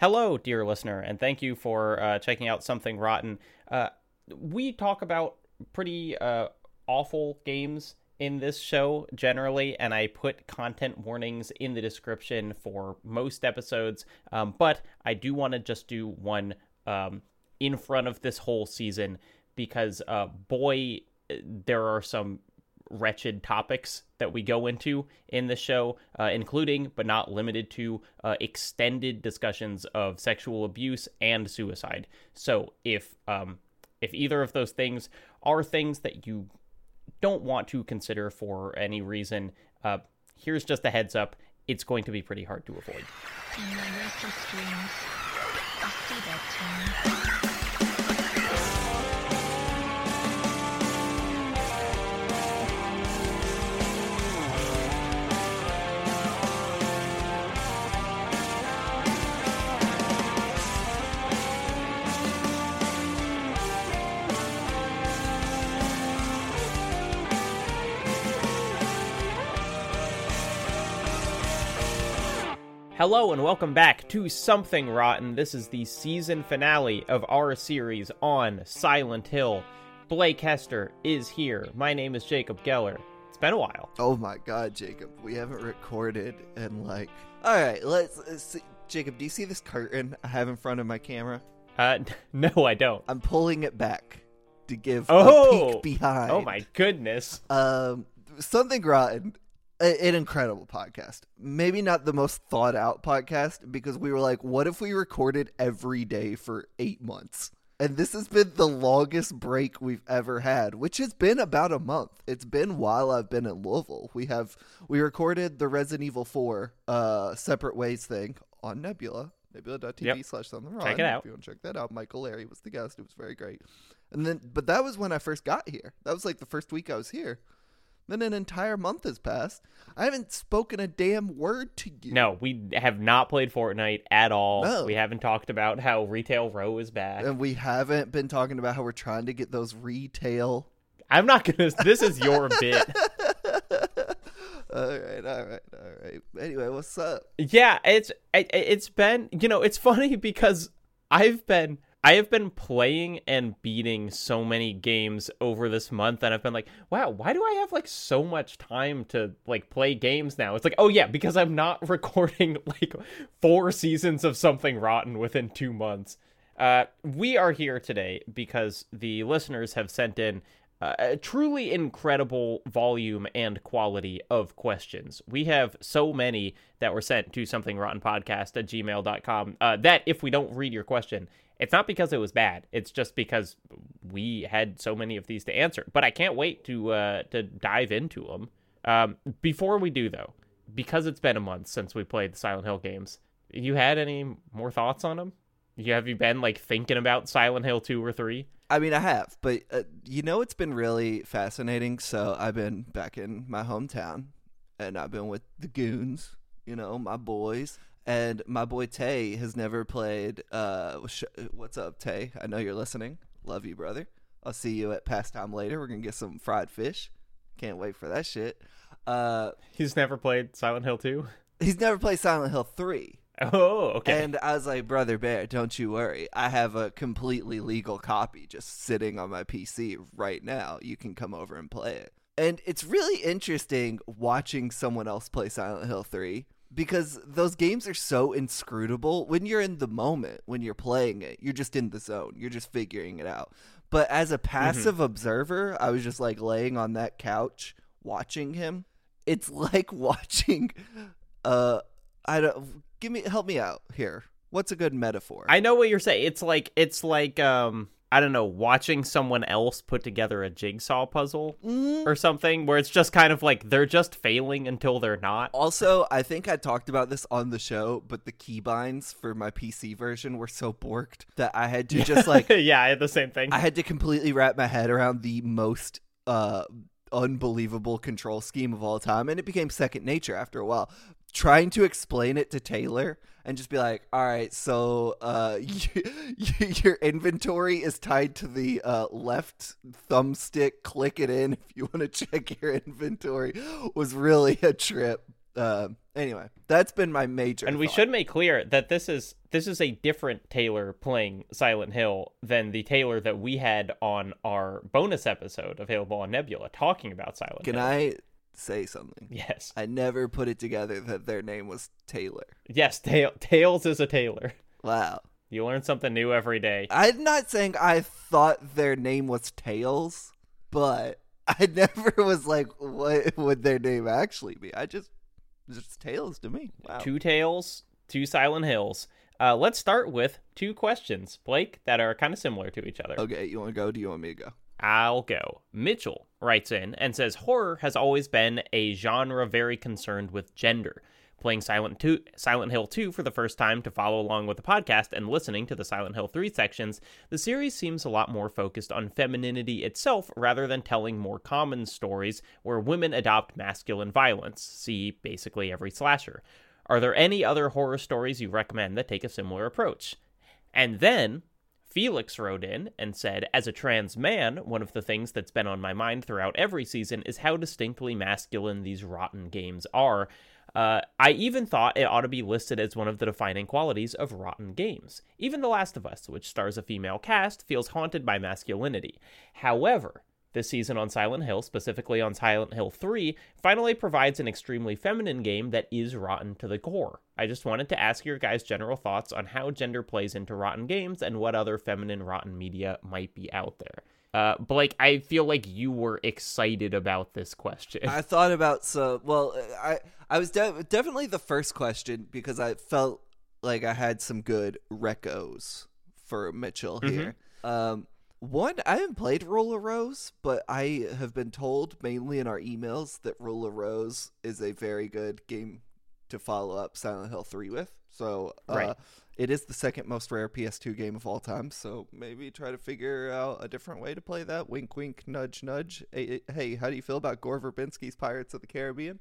Hello, dear listener, and thank you for uh, checking out Something Rotten. Uh, we talk about pretty uh, awful games in this show generally, and I put content warnings in the description for most episodes. Um, but I do want to just do one um, in front of this whole season because, uh, boy, there are some wretched topics that we go into in the show, uh, including but not limited to uh, extended discussions of sexual abuse and suicide. So if um, if either of those things are things that you don't want to consider for any reason, uh, here's just a heads up: it's going to be pretty hard to avoid. Hello and welcome back to Something Rotten. This is the season finale of our series on Silent Hill. Blake Hester is here. My name is Jacob Geller. It's been a while. Oh my god, Jacob. We haven't recorded and like. All right, let's, see. Jacob, do you see this curtain I have in front of my camera? Uh, no, I don't. I'm pulling it back to give Oh! a peek behind. Oh my goodness. Um, something rotten. An incredible podcast. Maybe not the most thought out podcast because we were like, what if we recorded every day for eight months? And this has been the longest break we've ever had, which has been about a month. It's been while I've been in Louisville. We have we recorded the Resident Evil 4 uh separate ways thing on Nebula. Nebula.tv Yep. slash something rotten. Check it out. If you want to check that out. Michael Larry was the guest. It was very great. And then but that was when I first got here. That was like the first week I was here. Then an entire month has passed. I haven't spoken a damn word to you. No, we have not played Fortnite at all. No. We haven't talked about how Retail Row is back. And we haven't been talking about how we're trying to get those retail. I'm not gonna. This is your bit. all right, all right, all right. Anyway, what's up? Yeah, it's it, it's been you know it's funny because I've been I have been playing and beating so many games over this month and I've been like, wow, why do I have like so much time to like play games now? It's like, oh yeah, because I'm not recording like four seasons of something rotten within 2 months. Uh we are here today because the listeners have sent in uh, a truly incredible volume and quality of questions. We have so many that were sent to something rotten podcast at gmail.com uh, that if we don't read your question, it's not because it was bad. It's just because we had so many of these to answer. But I can't wait to uh, to dive into them. Um, before we do though, because it's been a month since we played the Silent Hill games, you had any more thoughts on them? You have you been like thinking about Silent Hill two or three? I mean, I have, but uh, you know, it's been really fascinating. So I've been back in my hometown, and I've been with the goons, you know, my boys. And my boy Tay has never played. Uh, sh- what's up, Tay? I know you're listening. Love you, brother. I'll see you at pastime later. We're gonna get some fried fish. Can't wait for that shit. Uh, He's never played Silent Hill 2? he's never played Silent Hill three. Oh, okay. And I was like, Brother Bear, don't you worry. I have a completely legal copy just sitting on my PC right now. You can come over and play it. And it's really interesting watching someone else play Silent Hill 3 because those games are so inscrutable. When you're in the moment, when you're playing it, you're just in the zone, you're just figuring it out. But as a passive observer, I was just like laying on that couch watching him. It's like watching uh I don't give me help me out here. What's a good metaphor? I know what you're saying. It's like it's like um I don't know, watching someone else put together a jigsaw puzzle Mm. or something where it's just kind of like they're just failing until they're not. Also, I think I talked about this on the show, but the keybinds for my PC version were so borked that I had to just like yeah, I had the same thing. I had to completely wrap my head around the most uh unbelievable control scheme of all time and it became second nature after a while. Trying to explain it to Taylor and just be like, "All right, so uh your inventory is tied to the uh left thumbstick. Click it in if you want to check your inventory." Was really a trip. Uh, anyway, that's been my major. And we should make clear that this is this is a different Taylor playing Silent Hill than the Taylor that we had on our bonus episode available on Nebula talking about Silent Can Hill. I say something? Yes. I never put it together that their name was Taylor. Yes, Ta- Tails is a Taylor. Wow. You learn something new every day. I'm not saying I thought their name was Tails, but I never was like, what would their name actually be? I just, just Tails to me. Wow. Two Tails, two Silent Hills. Uh, let's start with two questions, Blake, that are kind of similar to each other. Okay, you want to go? Do you want me to go? I'll go. Mitchell writes in and says horror has always been a genre very concerned with gender. Playing Silent, 2, Silent Hill 2 for the first time to follow along with the podcast and listening to the Silent Hill 3 sections, the series seems a lot more focused on femininity itself rather than telling more common stories where women adopt masculine violence. See basically every slasher. Are there any other horror stories you recommend that take a similar approach? And then Felix wrote in and said, As a trans man, one of the things that's been on my mind throughout every season is how distinctly masculine these rotten games are. Uh, I even thought it ought to be listed as one of the defining qualities of rotten games. Even The Last of Us, which stars a female cast, feels haunted by masculinity. However, this season on Silent Hill, specifically on Silent Hill 3, finally provides an extremely feminine game that is rotten to the core. I just wanted to ask your guys' general thoughts on how gender plays into rotten games and what other feminine rotten media might be out there. Uh, Blake, I feel like you were excited about this question. I thought about so well. I I was de- definitely the first question because I felt like I had some good recos for Mitchell here. Um, one, I haven't played Rule of Rose, but I have been told mainly in our emails that Rule of Rose is a very good game to follow up Silent Hill 3 with. So, uh, Right. it is the second most rare PS2 game of all time. So, maybe try to figure out a different way to play that. Wink, wink, nudge, nudge. Hey, hey how do you feel about Gore Verbinski's Pirates of the Caribbean?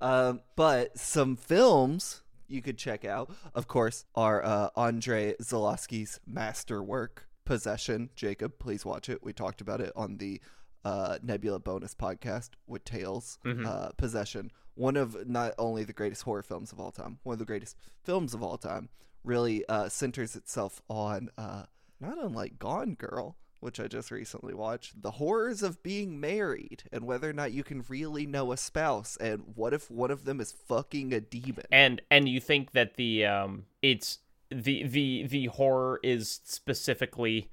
Um, but some films you could check out, of course, are uh, Andrzej Zulawski's masterwork, Possession. Jacob, please watch it. We talked about it on the uh, Nebula bonus podcast with Tails. Uh, Possession, one of not only the greatest horror films of all time, one of the greatest films of all time, really uh, centers itself on uh, not unlike Gone Girl, which I just recently watched, the horrors of being married and whether or not you can really know a spouse, and what if one of them is fucking a demon. and and you think that the um it's the the the horror is specifically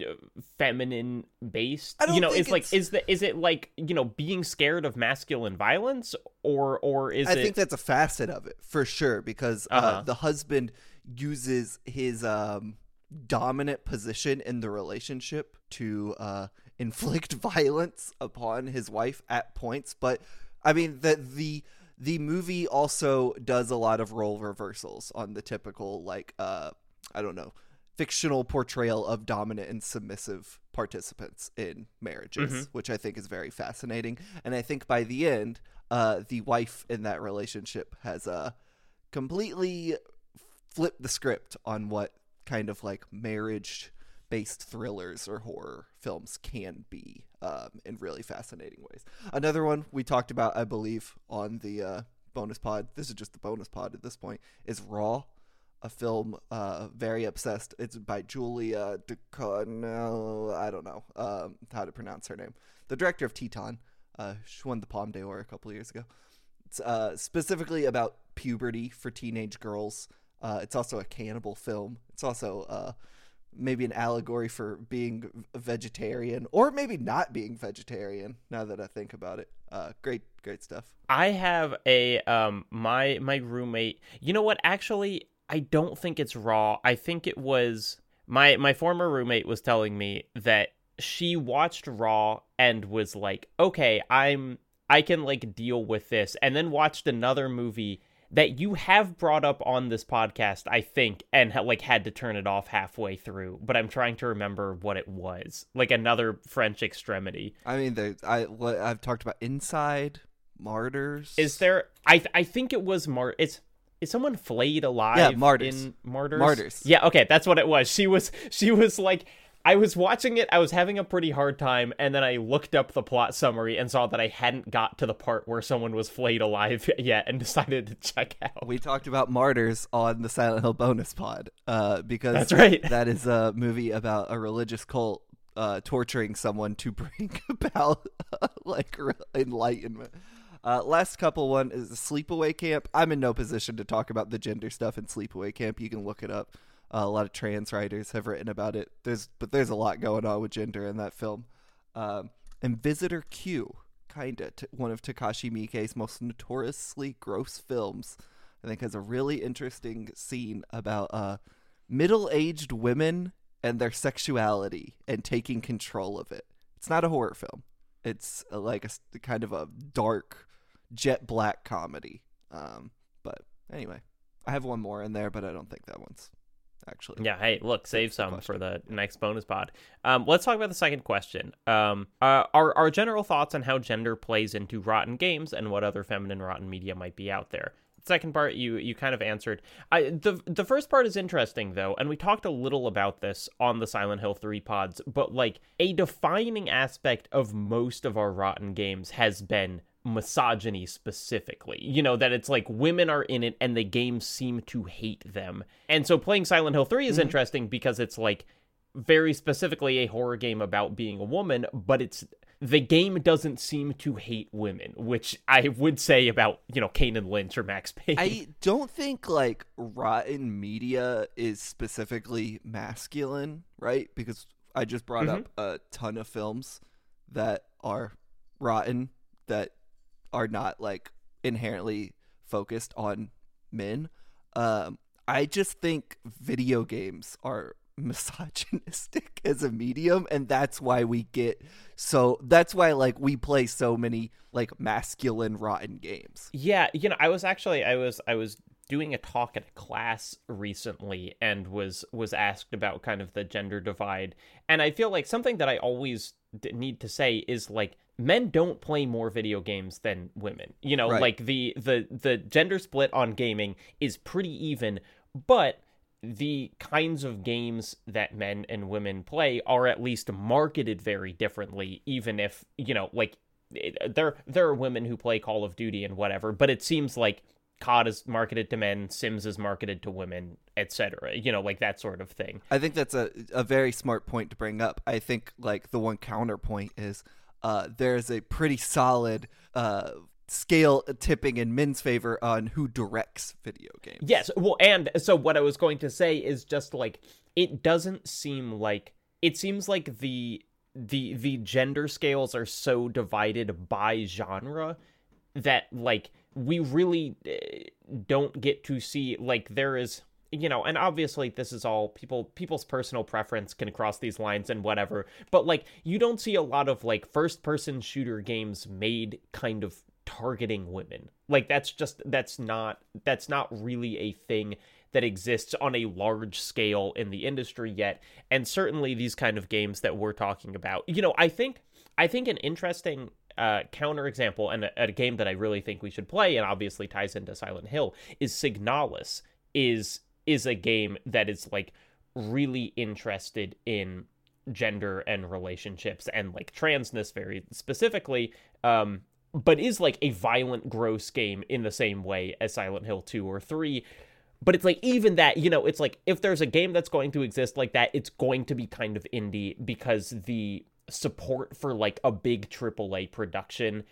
uh, feminine based I don't you know think is like it's- is the is it like you know being scared of masculine violence or or is I it think that's a facet of it for sure because uh, Uh-huh. the husband uses his um, dominant position in the relationship to uh, inflict violence upon his wife at points. But I mean the the the movie also does a lot of role reversals on the typical like uh, I don't know fictional portrayal of dominant and submissive participants in marriages, which I think is very fascinating. And I think by the end, uh, the wife in that relationship has uh, completely flipped the script on what kind of like marriage based thrillers or horror films can be um, in really fascinating ways. Another one we talked about, I believe, on the uh, bonus pod, this is just the bonus pod at this point, is Raw a film uh very obsessed it's by Julia Ducournau. i don't know um how to pronounce her name the director of Titane uh she won the Palme d'Or a couple years ago it's uh specifically about puberty for teenage girls uh it's also a cannibal film it's also uh maybe an allegory for being vegetarian or maybe not being vegetarian now that i think about it uh great great stuff I have a um my my roommate. You know what? Actually, I don't think it's raw. I think it was my my former roommate was telling me that she watched Raw and was like, "Okay, I'm I can like deal with this." And then watched another movie that you have brought up on this podcast, I think, and like had to turn it off halfway through, but I'm trying to remember what it was. Like another French extremity. I mean, there. I I've talked about Inside, Martyrs. Is there? I I think it was Mar. It's is someone flayed alive? Yeah, Martyrs. In Martyrs. Martyrs. Yeah. Okay, that's what it was. She was. She was like. I was watching it, I was having a pretty hard time, and then I looked up the plot summary and saw that I hadn't got to the part where someone was flayed alive yet and decided to check out. We talked about Martyrs on the Silent Hill bonus pod uh, because That's right. that is a movie about a religious cult uh, torturing someone to bring about like enlightenment. Uh, last couple one is Sleepaway Camp. I'm in no position to talk about the gender stuff in Sleepaway Camp. You can look it up. Uh, a lot of trans writers have written about it. There's but there's a lot going on with gender in that film. Um, and Visitor Q, kinda t- one of Takashi Miike's most notoriously gross films. I think has a really interesting scene about uh, middle-aged women and their sexuality and taking control of it. It's not a horror film. It's uh, like a kind of a dark, jet black comedy. Um, but anyway, I have one more in there, but I don't think that one's actually. Yeah, hey, look, save some for the next bonus pod. Um, let's talk about the second question. Um, uh, our, our general thoughts on how gender plays into rotten games and what other feminine rotten media might be out there. Second part, you you kind of answered. I the the first part is interesting though, and we talked a little about this on the Silent Hill three pods. But like a defining aspect of most of our rotten games has been misogyny specifically. You know, that it's like women are in it and the games seem to hate them. And so playing Silent Hill 3 is interesting because it's like very specifically a horror game about being a woman, but it's the game doesn't seem to hate women, which I would say about, you know, Kane & Lynch or Max Payne. I don't think like rotten media is specifically masculine, right? Because I just brought Mhm. up a ton of films that are rotten that are not like inherently focused on men. Um, I just think video games are misogynistic as a medium and that's why we get so that's why like we play so many like masculine rotten games Yeah, you know, I was actually I was I was doing a talk at a class recently and was was asked about kind of the gender divide and I feel like something that I always d- need to say is like men don't play more video games than women. You know, Right. like the the the gender split on gaming is pretty even, but the kinds of games that men and women play are at least marketed very differently even if, you know, like it, there there are women who play Call of Duty and whatever, but it seems like COD is marketed to men, Sims is marketed to women, etc. You know, like that sort of thing. I think that's a a very smart point to bring up. I think like the one counterpoint is uh, there's a pretty solid uh, scale tipping in men's favor on who directs video games. Yes, well, and so what I was going to say is just like it doesn't seem like it seems like the the the gender scales are so divided by genre that like we really uh, don't get to see like there is you know and obviously this is all people people's personal preference can cross these lines and whatever but like you don't see a lot of like first person shooter games made kind of targeting women. Like that's just that's not that's not really a thing that exists on a large scale in the industry yet and certainly these kind of games that we're talking about you know i think i think an interesting uh, counterexample and a, a game that I really think we should play, and obviously ties into Silent Hill, is Signalis. is is a game that is like really interested in gender and relationships and like transness very specifically um but is like a violent gross game in the same way as Silent Hill 2 or 3 but it's like even that you know it's like if there's a game that's going to exist like that it's going to be kind of indie because the support for like a big AAA production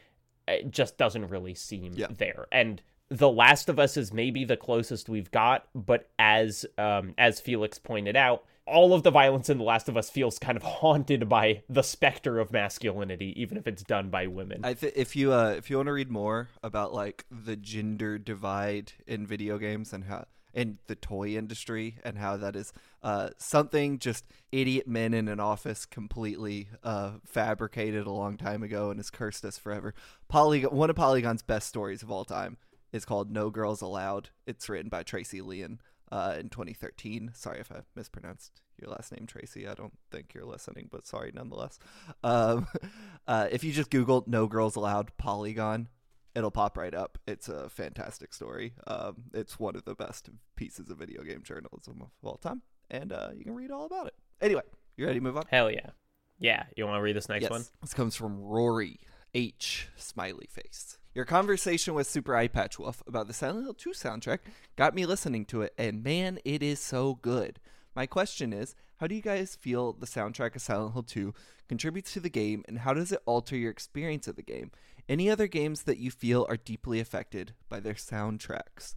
uh, just doesn't really seem Yeah. there and the last of us is maybe the closest we've got but as um as felix pointed out all of the violence in the last of us feels kind of haunted by the specter of masculinity even if it's done by women I think if you uh, if you want to read more about like the gender divide in video games and how in the toy industry and how that is uh, something just idiot men in an office completely uh, fabricated a long time ago and has cursed us forever. Polygon, one of Polygon's best stories of all time is called "No Girls Allowed." It's written by Tracey Lien uh, in 2013. Sorry if I mispronounced your last name, Tracy. I don't think you're listening, but sorry nonetheless. Um, uh, if you just Google "No Girls Allowed" Polygon, it'll pop right up. It's a fantastic story. Um, it's one of the best pieces of video game journalism of all time, and uh, you can read all about it. Anyway, You ready to move on? Hell yeah. Yeah, you want to read this next yes. one? This comes from Rory H. Smiley face. Your conversation with Super Eye Patch Wolf about the Silent Hill 2 soundtrack got me listening to it, and man, it is so good. My question is, how do you guys feel the soundtrack of Silent Hill 2 contributes to the game, and how does it alter your experience of the game? Any other games that you feel are deeply affected by their soundtracks?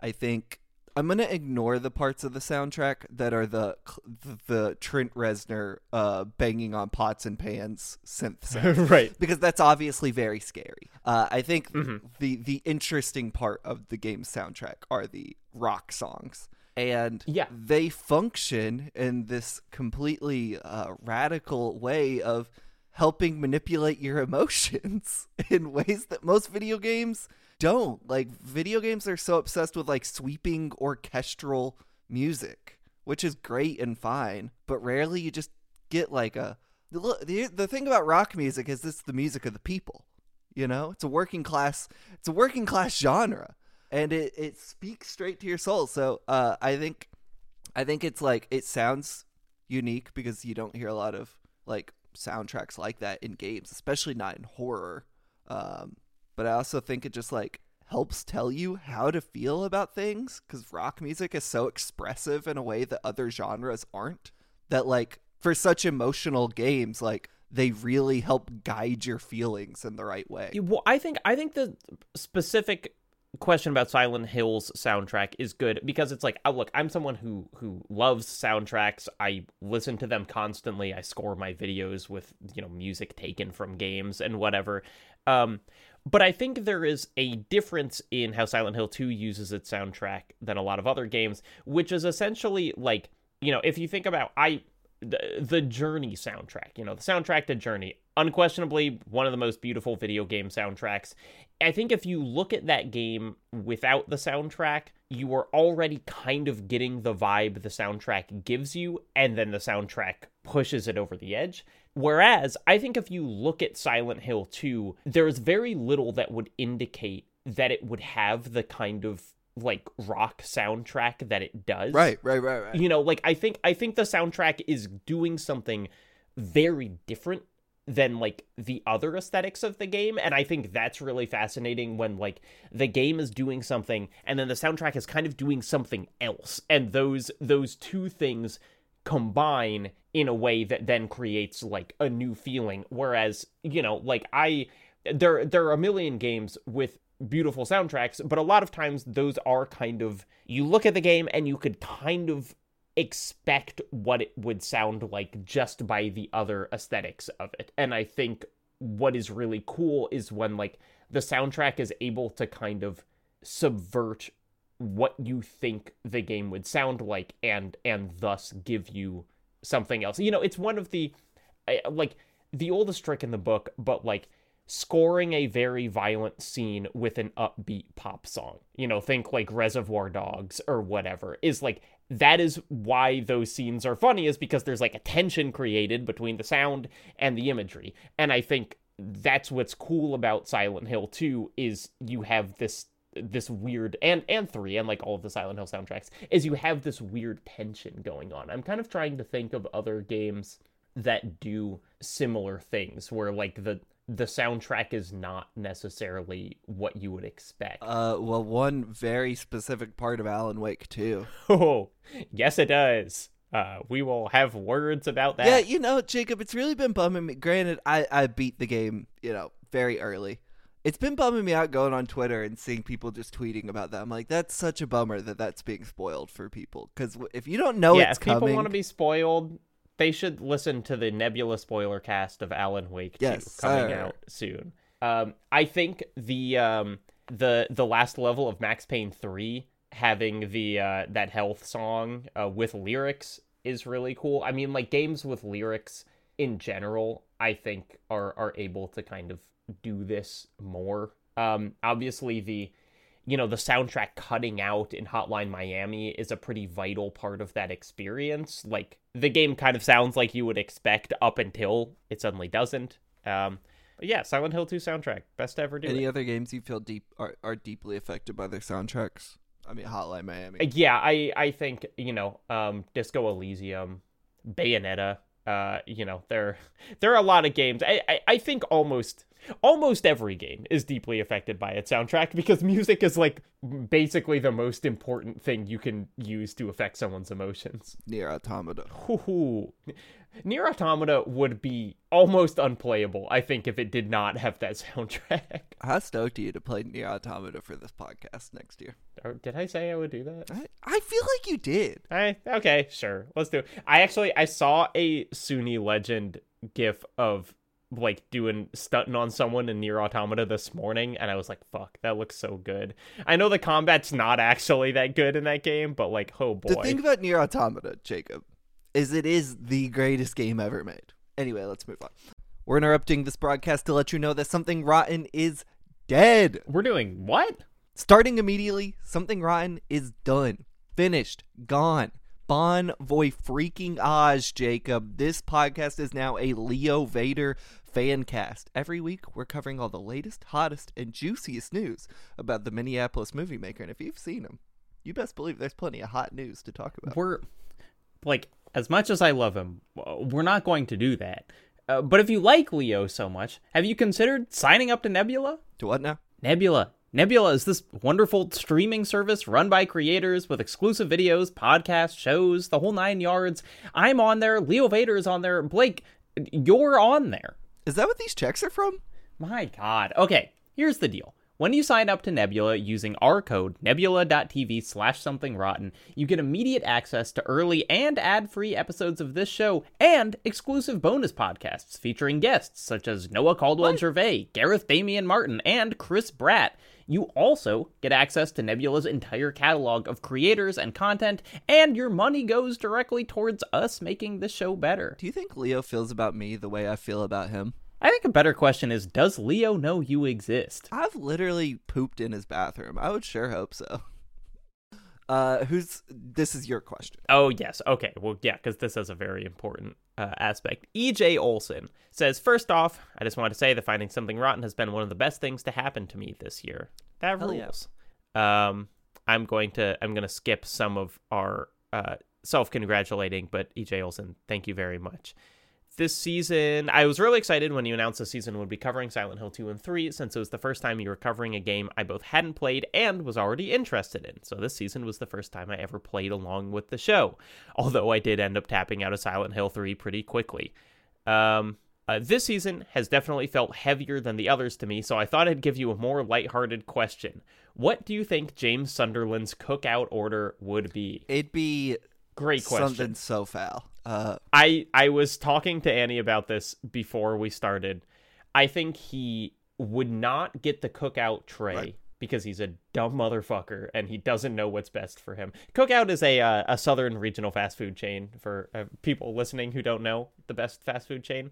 I think I'm gonna ignore the parts of the soundtrack that are the the, the Trent Reznor uh, banging on pots and pans synth sound, right. because that's obviously very scary. Uh, I think Mhm. the the interesting part of the game's soundtrack are the rock songs, and Yeah. they function in this completely uh, radical way of helping manipulate your emotions in ways that most video games don't. Like video games are so obsessed with like sweeping orchestral music, which is great and fine, but rarely you just get like a the the, thing about rock music is it's the music of the people. You know? It's a working class it's a working class genre and it it speaks straight to your soul. So, uh I think I think it's like it sounds unique because you don't hear a lot of like soundtracks like that in games, especially not in horror. Um, but I also think it just like helps tell you how to feel about things because rock music is so expressive in a way that other genres aren't. That like for such emotional games, like they really help guide your feelings in the right way. Well, I think I think the specific question about Silent Hill's soundtrack is good because it's like, oh, look, I'm someone who who loves soundtracks. I listen to them constantly. I score my videos with you know music taken from games and whatever. Um, but I think there is a difference in how Silent Hill 2 uses its soundtrack than a lot of other games, which is essentially like, you know, if you think about I the, the Journey soundtrack, you know, the soundtrack to Journey, unquestionably one of the most beautiful video game soundtracks. I think if you look at that game without the soundtrack, you are already kind of getting the vibe the soundtrack gives you, and then the soundtrack pushes it over the edge. Whereas, I think if you look at Silent Hill 2, there's very little that would indicate that it would have the kind of like rock soundtrack that it does Right, right, right, right. you know like i think i think the soundtrack is doing something very different than like the other aesthetics of the game and i think that's really fascinating when like the game is doing something and then the soundtrack is kind of doing something else and those those two things combine in a way that then creates like a new feeling. Whereas you know like i there there are a million games with beautiful soundtracks but a lot of times those are kind of you look at the game and you could kind of expect what it would sound like just by the other aesthetics of it. And i think what is really cool is when like the soundtrack is able to kind of subvert what you think the game would sound like and and thus give you something else. You know it's one of the eh, like the oldest trick in the book but like scoring a very violent scene with an upbeat pop song. You know think like reservoir dogs or whatever is like that is why those scenes are funny is because there's like a tension created between the sound and the imagery. And i think that's what's cool about silent hill 2 is you have this this weird and and 3 and like all of the silent hill soundtracks is you have this weird tension going on. I'm kind of trying to think of other games that do similar things where like the the soundtrack is not necessarily what you would expect. Uh, well, one very specific part of Alan Wake too. oh, yes, it does. Uh, we will have words about that. Yeah, you know, Jacob, it's really been bumming me. Granted, I I beat the game, you know, very early. It's been bumming me out going on Twitter and seeing people just tweeting about that. I'm like, that's such a bummer that that's being spoiled for people. Because if you don't know yeah, it's if people coming, want to be spoiled, they should listen to the Nebula spoiler cast of Alan Wake 2 coming out soon. Um, I think the um the the last level of Max Payne 3 having the uh that health song uh, with lyrics is really cool. I mean like games with lyrics in general I think are are able to kind of do this more. Um obviously the you know the soundtrack cutting out in Hotline Miami is a pretty vital part of that experience. Like the game kind of sounds like you would expect up until it suddenly doesn't. Um but yeah, Silent Hill 2 soundtrack, best ever do. any it. other games you feel deep are, are deeply affected by their soundtracks? I mean, Hotline Miami. Uh, Yeah, I I think you know, um, Disco Elysium, Bayonetta, Uh, you know, there there are a lot of games. I, I, I think almost almost every game is deeply affected by its soundtrack because music is like basically the most important thing you can use to affect someone's emotions. Nier Automata. Hoo-hoo. Nier Automata would be almost unplayable, I think, if it did not have that soundtrack. How stoked are you to play Nier Automata for this podcast next year? Or did I say I would do that? I, I feel like you did. I, okay, sure. Let's do it. I actually I saw a Suni Legend gif of like doing stunting on someone in Nier Automata this morning and I was like, fuck, that looks so good. I know the combat's not actually that good in that game, but like, oh boy. The thing about Nier Automata, Jacob, is it is the greatest game ever made. Anyway, let's move on. We're interrupting this broadcast to let you know that Something Rotten is dead. We're doing what? Starting immediately, Something Rotten is done. Finished. Gone. Bon voy freaking Oz, Jacob. This podcast is now a Leo Vader fan cast. Every week, we're covering all the latest, hottest, and juiciest news about the Minneapolis movie maker. And if you've seen him, you best believe there's plenty of hot news to talk about. We're like, as much as I love him, we're not going to do that. Uh, but if you like Leo so much, have you considered signing up to Nebula? To what now? Nebula. Nebula is this wonderful streaming service run by creators with exclusive videos, podcasts, shows, the whole nine yards. I'm on there. Leo Vader is on there. Blake, you're on there. Is that what these checks are from? My God. Okay, here's the deal. When you sign up to Nebula using our code nebula.tv slash something rotten, you get immediate access to early and ad-free episodes of this show and exclusive bonus podcasts featuring guests such as Noah Caldwell Gervais, Gareth Damian Martin, and Chris Bratt. You also get access to Nebula's entire catalog of creators and content, and your money goes directly towards us making the show better. Do you think Leo feels about me the way I feel about him? I think a better question is Does Leo know you exist? I've literally pooped in his bathroom. I would sure hope so. Uh, who's this is your question? Oh yes, okay. Well, yeah, because this is a very important uh, aspect. EJ Olson says, first off, I just want to say that finding something rotten has been one of the best things to happen to me this year. That Hell rules. Um, I'm going to I'm going to skip some of our uh, self congratulating, but EJ Olson, thank you very much. This season, I was really excited when you announced the season would be covering Silent Hill 2 and 3, since it was the first time you were covering a game I both hadn't played and was already interested in. So this season was the first time I ever played along with the show, although I did end up tapping out of Silent Hill 3 pretty quickly. Um, uh, this season has definitely felt heavier than the others to me, so I thought I'd give you a more lighthearted question. What do you think James Sunderland's cookout order would be? It'd be Great question. something so foul. Uh, I I was talking to Annie about this before we started. I think he would not get the cookout tray Right. because he's a dumb motherfucker and he doesn't know what's best for him. Cookout is a uh, a southern regional fast food chain for uh, people listening who don't know the best fast food chain.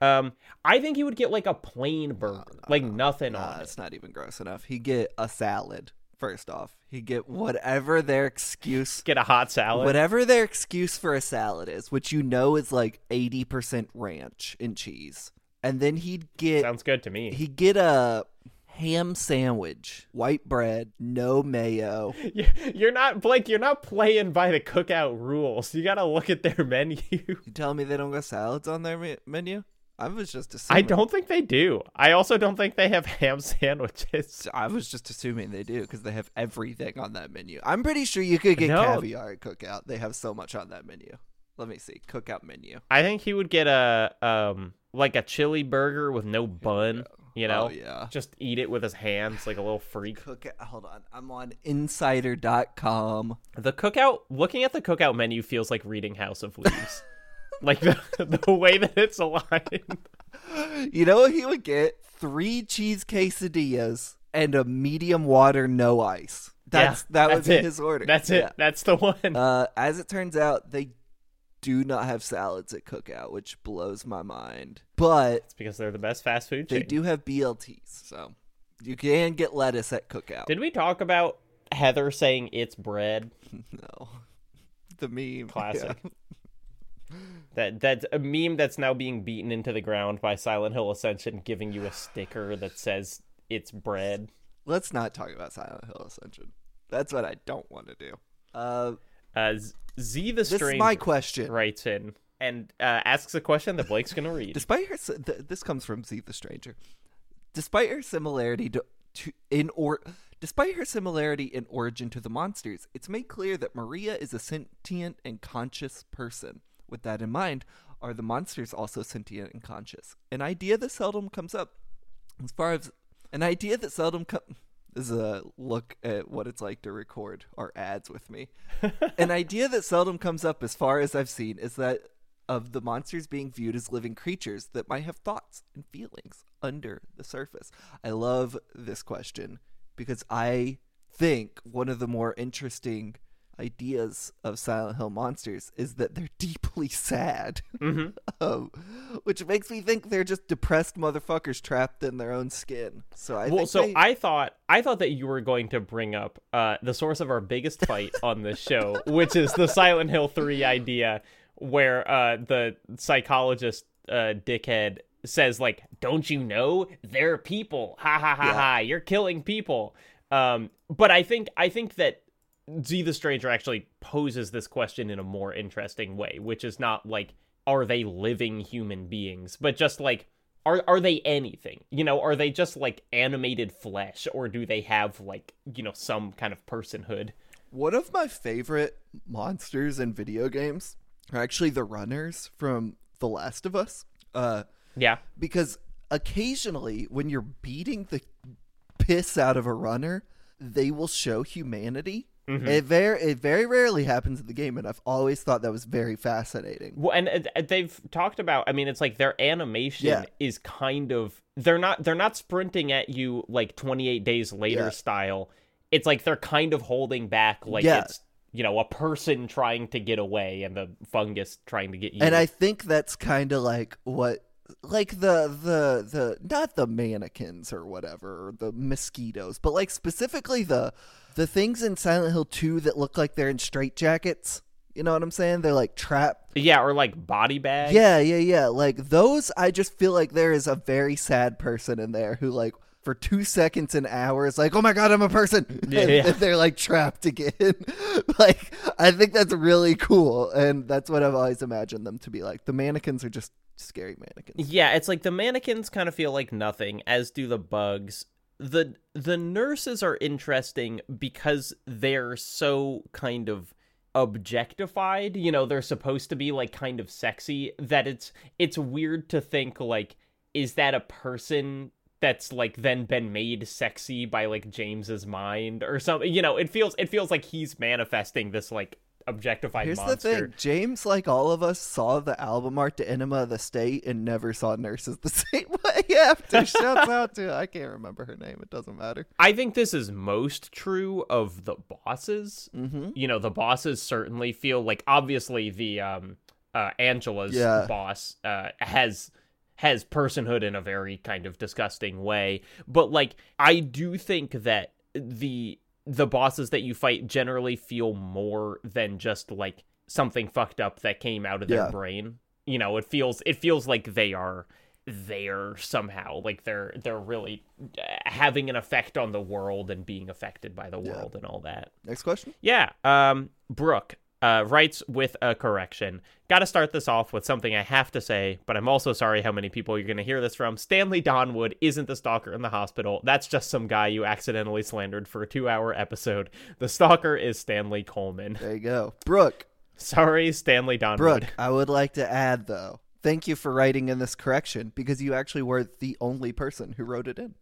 Um, I think he would get like a plain burger, like nothing nah, on it. it's not even gross enough. He'd get a salad first off. He get whatever their excuse, Get a hot salad. whatever their excuse for a salad is, which you know is like eighty percent ranch and cheese, and then he'd get Sounds good to me. he'd get a ham sandwich, white bread, no mayo. You- You're not Blake. You're not playing by the cookout rules. You gotta look at their menu. You telling me they don't got salads on their menu? I was just I don't think they do. I also don't think they have ham sandwiches. I was just assuming they do because they have everything on that menu. I'm pretty sure you could get No. caviar at Cookout. They have so much on that menu. Let me see. Cookout menu. I think he would get a um like a chili burger with no bun. You know, Oh, yeah. just eat it with his hands like a little freak. Cookout. Hold on. I'm on insider.com. The cookout, looking at the cookout menu, feels like reading House of Leaves. like the the way that it's aligned. You know what he would get? Three cheese quesadillas and a medium water, no ice. That's Yeah, that would that's be it. his order. That's it. That's the one. Uh, as it turns out, they do not have salads at Cookout, which blows my mind. But it's because they're the best fast food they chain. do have BLTs, so you can get lettuce at Cookout. Did we talk about Heather saying it's bread? no, the meme Classic. yeah. That that's a meme that's now being beaten into the ground by Silent Hill Ascension, giving you a sticker that says it's bread. Let's not talk about Silent Hill Ascension. That's what I don't want to do. Uh, Uh, Z- the this Stranger is my question. writes in. and uh, asks a question that Blake's gonna read. Despite her, th- this comes from Z the Stranger. Despite her similarity to, to in or despite her similarity in origin to the monsters, it's made clear that Maria is a sentient and conscious person. With that in mind, are the monsters also sentient and conscious? An idea that seldom comes up. As far as an idea that seldom comes. This is a look at what it's like to record our ads with me. An idea that seldom comes up, as far as I've seen, is that of the monsters being viewed as living creatures that might have thoughts and feelings under the surface. I love this question because I think one of the more interesting ideas of Silent Hill monsters is that they're deeply sad, hmm um, which makes me think they're just depressed motherfuckers trapped in their own skin. So I well, think so they- I thought I thought that you were going to bring up uh, the source of our biggest fight on this show, which is the Silent Hill Three idea, where uh, the psychologist uh, dickhead says like, "Don't you know they're people? Ha ha ha Yeah. ha! You're killing people." Um, but I think I think that Z the Stranger actually poses this question in a more interesting way, which is not like, are they living human beings, but just like, are are they anything? You know, are they just like animated flesh, or do they have like you know some kind of personhood? One of my favorite monsters in video games are actually the runners from The Last of Us. Uh, Yeah, because occasionally when you're beating the piss out of a runner, they will show humanity. It very it very rarely happens in the game, and I've always thought that was very fascinating. Well, and uh, they've talked about. I mean, it's like their animation Yeah. is kind of they're not they're not sprinting at you like 28 days later Yeah. style. It's like they're kind of holding back, like Yeah. it's you know a person trying to get away and the fungus trying to get you. And I think that's kind of like what like the the the not the mannequins or whatever or the mosquitoes, but like specifically the the things in Silent Hill 2 that look like they're in straitjackets. You know what I'm saying? They're like trapped yeah, or like body bag. Yeah, yeah, yeah. Like those, I just feel like there is a very sad person in there who, like, for two seconds an hour is like, oh my god, I'm a person. Yeah, and yeah. then they're like trapped again. like, I think that's really cool. And that's what I've always imagined them to be like. The mannequins are just scary mannequins. Yeah, it's like the mannequins kind of feel like nothing, as do the bugs. The the nurses are interesting because they're so kind of objectified, you know, they're supposed to be like kind of sexy that it's it's weird to think like is that a person that's like then been made sexy by like James's mind or something. You know, it feels it feels like he's manifesting this like objectified Here's monster. the thing James, like all of us, saw the album art to Enema of the State and never saw nurses the same way after. Shouts out to, I can't remember her name. It doesn't matter. I think this is most true of the bosses. Mm-hmm. You know, the bosses certainly feel like obviously the um uh Angela's Yeah. boss uh has has personhood in a very kind of disgusting way, but like I do think that the the bosses that you fight generally feel more than just like something fucked up that came out of their Yeah. brain. You know, it feels it feels like they are there somehow like they're they're really uh, having an effect on the world and being affected by the Yeah. world and all that Next question. yeah um brooke uh, writes with a correction. Got to start this off with something I have to say, but I'm also sorry how many people you're going to hear this from. Stanley Donwood isn't the stalker in the hospital. That's just some guy you accidentally slandered for a two hour episode. The stalker is Stanley Coleman. There you go. Brooke. Sorry, Stanley Donwood. Brooke, I would like to add though, thank you for writing in this correction because you actually were the only person who wrote it in.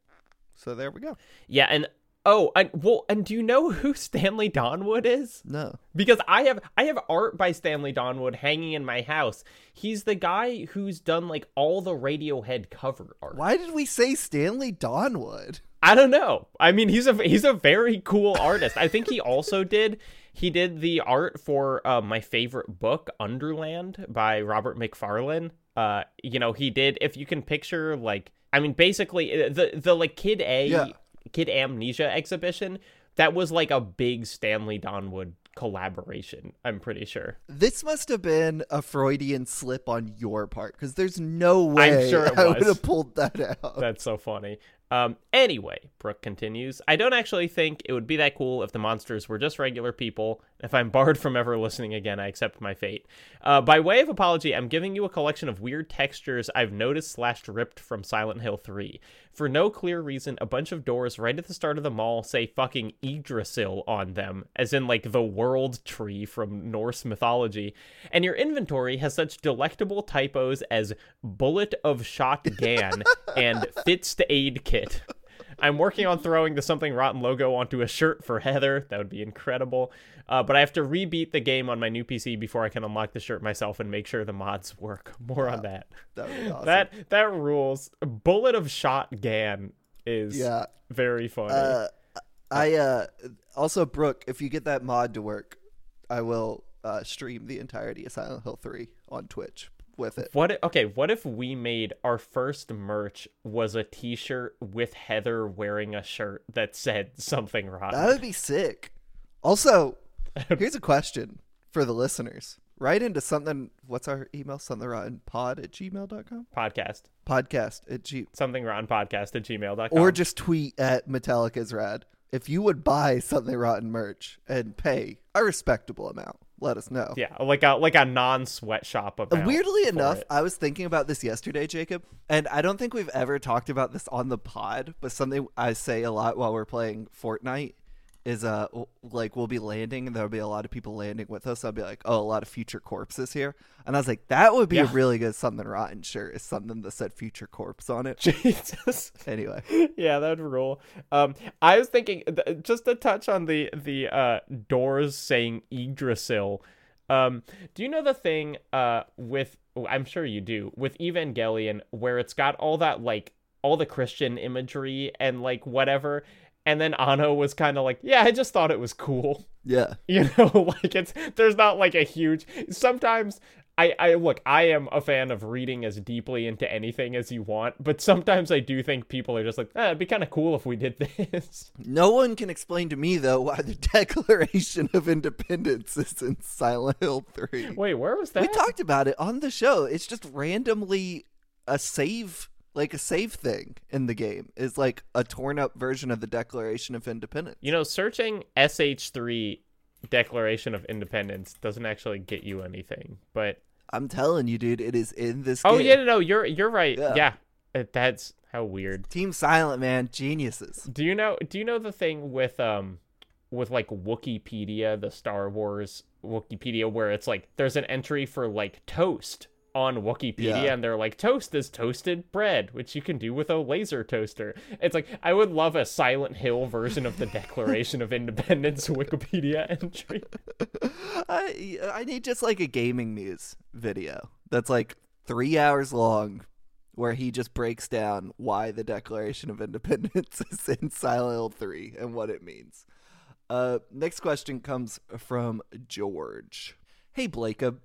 So there we go. Yeah, and oh, and well, and do you know who Stanley Donwood is? No. Because I have I have art by Stanley Donwood hanging in my house. He's the guy who's done like all the Radiohead cover art. Why did we say Stanley Donwood? I don't know. I mean, he's a he's a very cool artist. I think he also did he did the art for uh, my favorite book, Underland, by Robert Macfarlane. Uh, you know, he did. If you can picture, like, I mean, basically uh, the the like Kid A Yeah. Kid A Mnesia exhibition. That was like a big Stanley Donwood collaboration. I'm pretty sure. This must have been a Freudian slip on your part because there's no way I'm sure it I would have pulled that out. That's so funny. Um, anyway, Brooke continues, I don't actually think it would be that cool if the monsters were just regular people. If I'm barred from ever listening again, I accept my fate. Uh, by way of apology, I'm giving you a collection of weird textures I've noticed slashed ripped from Silent Hill 3. For no clear reason, a bunch of doors right at the start of the mall say fucking Yggdrasil on them, as in like the world tree from Norse mythology. And your inventory has such delectable typos as bullet of shot gan and fits to aid kit. I'm working on throwing the Something Rotten logo onto a shirt for Heather. That would be incredible. Uh, but I have to rebeat the game on my new PC before I can unlock the shirt myself and make sure the mods work. More on that. That would be awesome. That that rules. Bullet of shot gan is Yeah. very funny. Uh, I uh also Brooke, if you get that mod to work, I will uh, stream the entirety of Silent Hill 3 on Twitch with it. What? okay, what if we made our first merch was a T-shirt with Heather wearing a shirt that said something rotten? That would be sick. Also, here's a question for the listeners. Write into something. What's our email? Something rotten pod at gmail.com? podcast Podcast at g. something rotten podcast at gmail.com Or just tweet at Metallica's rad. If you would buy something rotten merch and pay a respectable amount, let us know. yeah, like a like a non sweatshop amount. Weirdly enough, it. I was thinking about this yesterday, Jacob, and I don't think we've ever talked about this on the pod, but something I say a lot while we're playing Fortnite is uh like we'll be landing and there'll be a lot of people landing with us. I'll be like, oh, a lot of future corpses here, and I was like, that would be a really good something rotten shirt. Is something that said future corpse on it. Jesus. Anyway, yeah, that'd rule. Um, I was thinking th- just to touch on the the uh doors saying Yggdrasil. Um, do you know the thing uh with I'm sure you do with Evangelion where it's got all that like all the Christian imagery and like whatever, and then Anno was kind of like, yeah, I just thought it was cool. yeah, You know, like it's there's not like a huge. Sometimes I I look, I am a fan of reading as deeply into anything as you want, but sometimes I do think people are just like, eh, it'd be kind of cool if we did this. no one can explain to me though why the Declaration of Independence is in Silent Hill Three. Wait, where was that? We talked about it on the show. It's just randomly a save, like a save thing in the game is like a torn up version of the Declaration of Independence. You know, searching SH3 Declaration of Independence doesn't actually get you anything, but I'm telling you, dude, it is in this. oh game. yeah, no, no, you're you're right. Yeah. Yeah, Uh, that's how weird. Team Silent man, geniuses. Do you know? Do you know the thing with um, with like Wikipedia, the Star Wars Wikipedia, where it's like there's an entry for like toast on Wikipedia, Yeah. and they're like toast is toasted bread, which you can do with a laser toaster. It's like I would love a Silent Hill version of the Declaration of Independence Wikipedia entry. I I need just like a gaming news video that's like three hours long, where he just breaks down why the Declaration of Independence is in Silent Hill Three and what it means. Uh, next question comes from George. Hey Blakeub,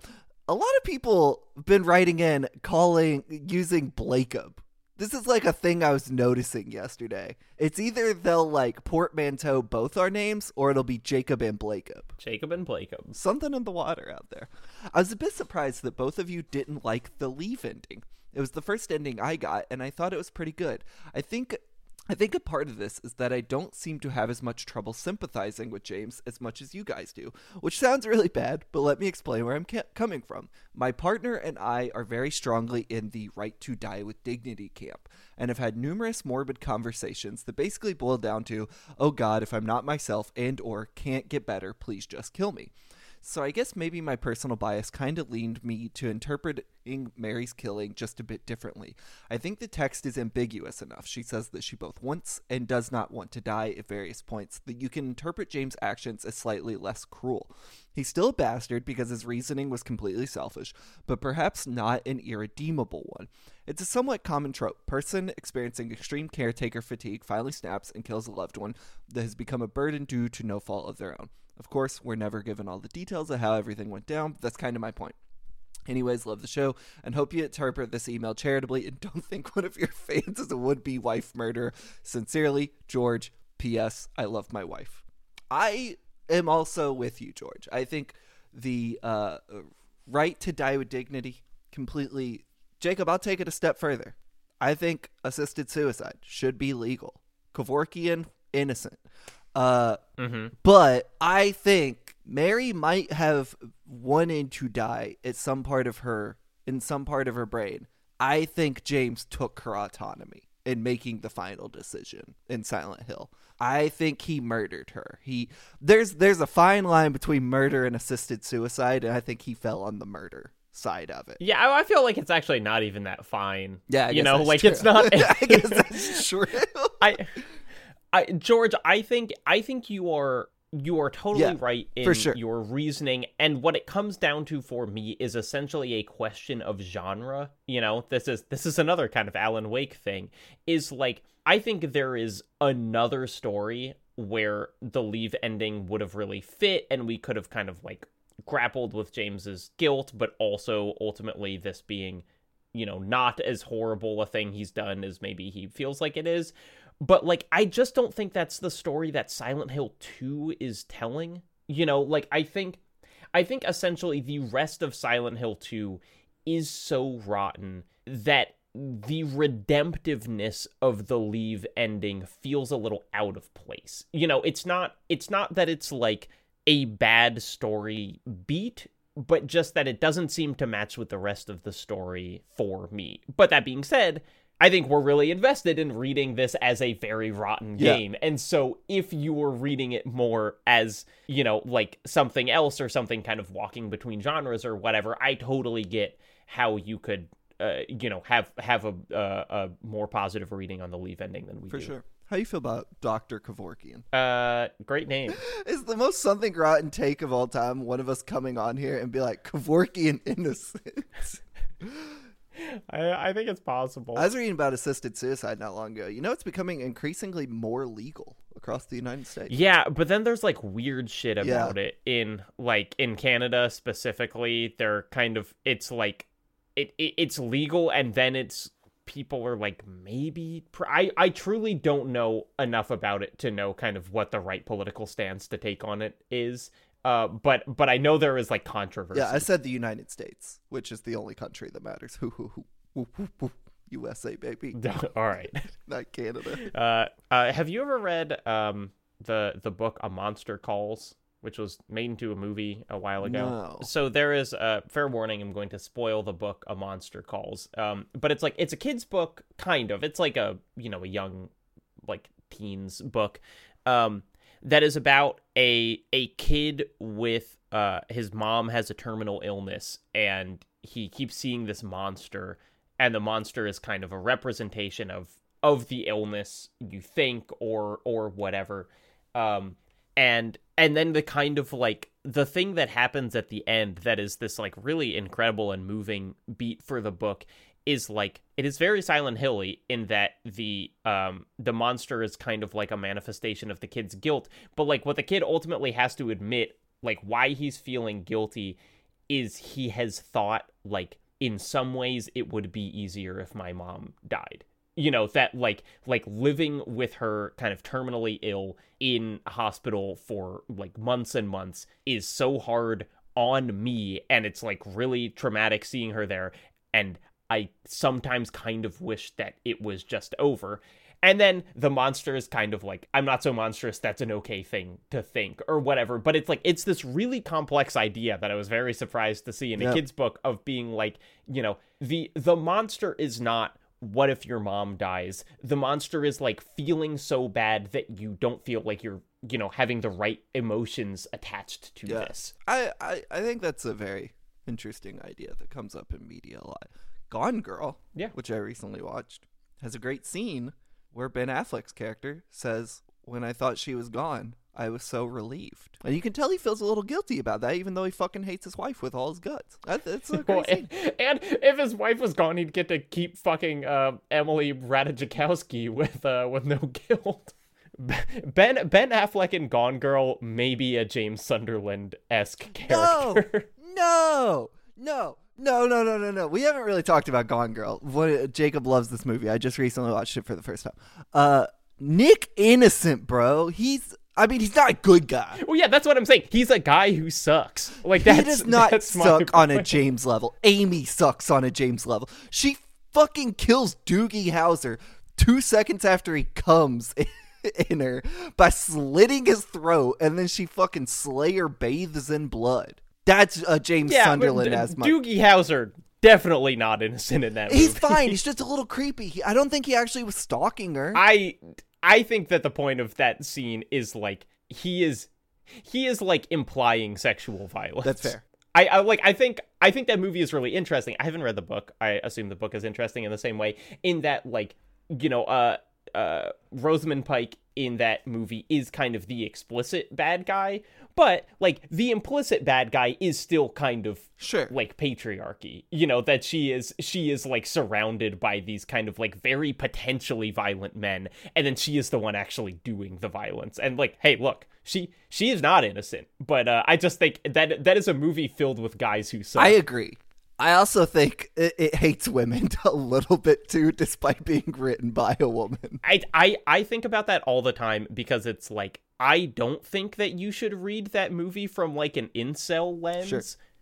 a lot of people been writing in calling using Blakeub. This is like a thing I was noticing yesterday. It's either they'll like portmanteau both our names or it'll be Jacob and Blakeub Jacob and Blakeum. something in the water out there. I was a bit surprised that both of you didn't like the leave ending. It was the first ending I got, and I thought it was pretty good. I think. I think a part of this is that I don't seem to have as much trouble sympathizing with James as much as you guys do, which sounds really bad, but let me explain where I'm ca- coming from. My partner and I are very strongly in the right to die with dignity camp, and have had numerous morbid conversations that basically boil down to, "Oh God, if I'm not myself and or can't get better, please just kill me." So I guess maybe my personal bias kind of leaned me to interpreting Mary's killing just a bit differently. I think the text is ambiguous enough. She says that she both wants and does not want to die at various points, that you can interpret James' actions as slightly less cruel. He's still a bastard because his reasoning was completely selfish, but perhaps not an irredeemable one. It's a somewhat common trope. Person experiencing extreme caretaker fatigue finally snaps and kills a loved one that has become a burden due to no fault of their own. Of course, we're never given all the details of how everything went down, but that's kind of my point. Anyways, love the show and hope you interpret this email charitably and don't think one of your fans is a would be wife murderer. Sincerely, George. P.S. I love my wife. I am also with you, George. I think the uh, right to die with dignity completely. Jacob, I'll take it a step further. I think assisted suicide should be legal. Kevorkian innocent. Uh, Mm-hmm. but I think Mary might have wanted to die at some part of her in some part of her brain. I think James took her autonomy in making the final decision in Silent Hill. I think he murdered her. He there's there's a fine line between murder and assisted suicide, and I think he fell on the murder side of it. Yeah, I I feel like it's actually not even that fine. Yeah, I you guess know, like true. it's not. I guess that's true. I, I, George, I think I think you are you are totally Yeah, right in for sure. your reasoning, and what it comes down to for me is essentially a question of genre. You know, this is this is another kind of Alan Wake thing. Is like I think there is another story where the leave ending would have really fit, and we could have kind of like grappled with James's guilt, but also ultimately this being you know, not as horrible a thing he's done as maybe he feels like it is. But like I just don't think that's the story that Silent Hill 2 is telling. You know, like I think I think essentially the rest of Silent Hill 2 is so rotten that the redemptiveness of the leave ending feels a little out of place. You know, it's not it's not that it's like a bad story beat, but just that it doesn't seem to match with the rest of the story for me. But that being said, I think we're really invested in reading this as a very rotten Yeah. game. And so if you were reading it more as, you know, like something else or something kind of walking between genres or whatever, I totally get how you could uh, you know, have have a uh, a more positive reading on the leave ending than we do. For do. sure. How you feel about Doctor Kevorkian? Uh, great name. It's the most something rotten take of all time. One of us coming on here and be like Kevorkian innocent. I I think it's possible. I was reading about assisted suicide not long ago. You know, it's becoming increasingly more legal across the United States. Yeah, but then there's like weird shit Yeah. about it in like in Canada specifically. They're kind of it's like it, it it's legal and then it's people are like maybe pr- I I truly don't know enough about it to know kind of what the right political stance to take on it is. Uh, but but I know there is like controversy. Yeah, I said the United States, which is the only country that matters. USA baby, All right. not Canada. Uh, uh, have you ever read um the the book A Monster Calls, which was made into a movie a while ago? No. So there is a fair warning. I'm going to spoil the book A Monster Calls. Um, but it's like it's a kid's book, kind of. It's like a you know a young like teens book. Um, that is about a a kid with uh his mom has a terminal illness and he keeps seeing this monster and the monster is kind of a representation of of the illness you think or or whatever. Um and and then the kind of like the thing that happens at the end that is this like really incredible and moving beat for the book is like it is very silent hilly in that the um the monster is kind of like a manifestation of the kid's guilt but like what the kid ultimately has to admit like why he's feeling guilty is he has thought like in some ways it would be easier if my mom died. You know that like like living with her kind of terminally ill in hospital for like months and months is so hard on me and it's like really traumatic seeing her there and i sometimes kind of wish that it was just over. And then the monster is kind of like i'm not so monstrous that's an okay thing to think or whatever. But it's like it's this really complex idea that i was very surprised to see in a kid's book of being like you know the the monster is not what if your mom dies? The monster is like feeling so bad that you don't feel like you're you know having the right emotions attached to Yeah. this. I, I, I think that's a very interesting idea that comes up in media a lot. Gone Girl, Yeah. which I recently watched, has a great scene where Ben Affleck's character says, "When I thought she was gone, I was so relieved," and you can tell he feels a little guilty about that, even though he fucking hates his wife with all his guts. That, that's a Well, great scene. and, and if his wife was gone, he'd get to keep fucking uh, Emily Ratajkowski with uh, with no guilt. Ben Ben Affleck in Gone Girl may be a James Sunderland esque character. no, no. No, no, no, no, no. No. We haven't really talked about Gone Girl. What, Jacob loves this movie. I just recently watched it for the first time. Uh, Nick Innocent, bro. He's. I mean, he's not a good guy. well, yeah, that's what I'm saying. He's a guy who sucks. Like He does not suck on a. James level. Amy sucks on a James level. She fucking kills Doogie Howser two seconds after he comes in her by slitting his throat, and then she fucking Slayer bathes in blood. That's a James Yeah, Sunderland uh, as my. Doogie Howser definitely not innocent in that movie. He's fine. He's just a little creepy. He, I don't think he actually was stalking her. I I think that the point of that scene is like he is he is like implying sexual violence. That's fair. I, I like I think I think that movie is really interesting. I haven't read the book. I assume the book is interesting in the same way in that like you know uh uh Rosamund Pike in that movie is kind of the explicit bad guy, but like the implicit bad guy is still kind of Sure. like patriarchy you know that she is she is like surrounded by these kind of like very potentially violent men and then she is the one actually doing the violence and like hey look she she is not innocent but uh, i just think that that is a movie filled with guys who suck I agree. I also think it, it hates women a little bit too, despite being written by a woman. I, I I think about that all the time because it's like I don't think that you should read that movie from like an incel lens. Sure.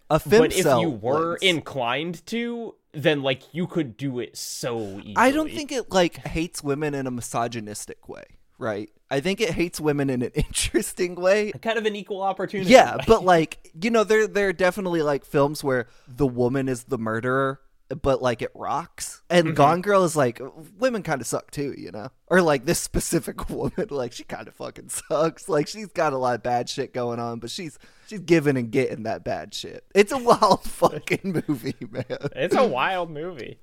A But if you were lens. inclined to, then like you could do it so easily. I don't think it like hates women in a misogynistic way, right? I think it hates women in an interesting way. kind of an equal opportunity. Yeah, way. but like you know, there there are definitely like films where the woman is the murderer, but like it rocks. And Mm-hmm. Gone Girl is like women kind of suck too, you know, or like this specific woman, like she kind of fucking sucks. Like she's got a lot of bad shit going on, but she's she's giving and getting that bad shit. It's a wild fucking movie, man. It's a wild movie.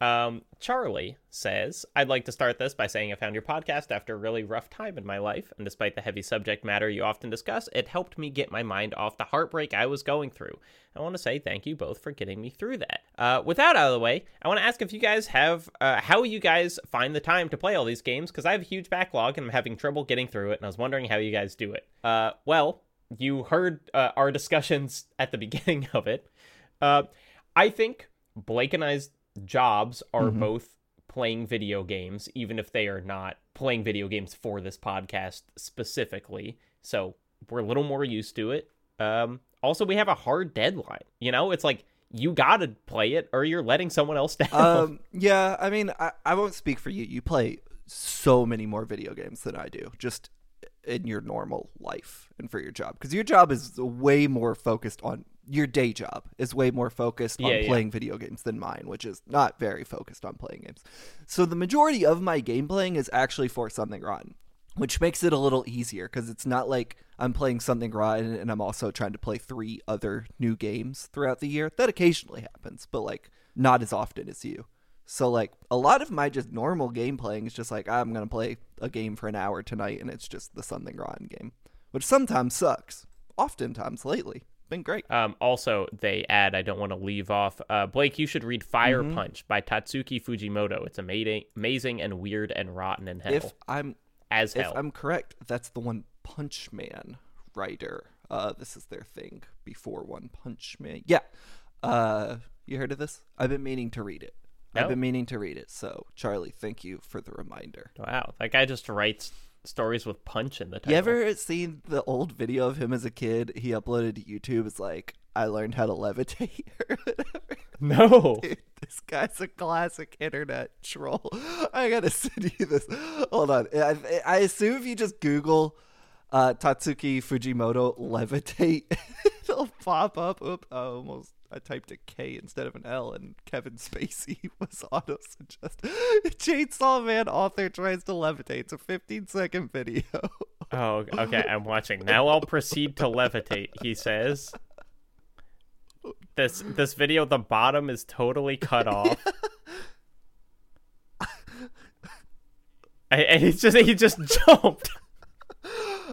Um, Charlie says, I'd like to start this by saying I found your podcast after a really rough time in my life, and despite the heavy subject matter you often discuss, it helped me get my mind off the heartbreak I was going through. I want to say thank you both for getting me through that. Uh, with that out of the way, I want to ask if you guys have, uh, how you guys find the time to play all these games, because I have a huge backlog and I'm having trouble getting through it, and I was wondering how you guys do it. Uh, well, you heard uh, our discussions at the beginning of it. Uh, I think Blake and I's jobs are Mm-hmm. both playing video games, even if they are not playing video games for this podcast specifically. So we're a little more used to it. Um, also, we have a hard deadline. You know, it's like you gotta play it or you're letting someone else down. Um, yeah, I mean, I, I won't speak for you. You play so many more video games than I do, just in your normal life and for your job. Because your job is way more focused on your day job is way more focused on Yeah, yeah. playing video games than mine, which is not very focused on playing games. So the majority of my game playing is actually for something rotten, which makes it a little easier because it's not like I'm playing something rotten and I'm also trying to play three other new games throughout the year. That occasionally happens, but like not as often as you. So like a lot of my just normal game playing is just like I'm gonna play a game for an hour tonight, and it's just the something rotten game, which sometimes sucks. Oftentimes lately, been great. Um, also, they add, I don't want to leave off. Uh, Blake, you should read Fire Mm-hmm. Punch by Tatsuki Fujimoto. It's amazing, amazing and weird and rotten in hell. If I'm as if hell. I'm correct, that's the one Punch Man writer. Uh, this is their thing before One Punch Man. Yeah. Uh, you heard of this? I've been meaning to read it. No. I've been meaning to read it. So Charlie, thank you for the reminder. Wow, that guy just writes stories with punch in the title. You ever seen the old video of him as a kid? He uploaded to YouTube. It's like I learned how to levitate or whatever. No. Dude, this guy's a classic internet troll. I gotta send you this. Hold on. I, I assume if you just Google uh, Tatsuki Fujimoto levitate, it'll pop up. Oop! I almost I typed a K instead of an L, and Kevin Spacey was auto suggest. Chainsaw Man author tries to levitate. It's a 15 second video. Oh, okay. I'm watching. Now I'll proceed to levitate. He says. This this video, the bottom is totally cut off. And and he's just he just jumped.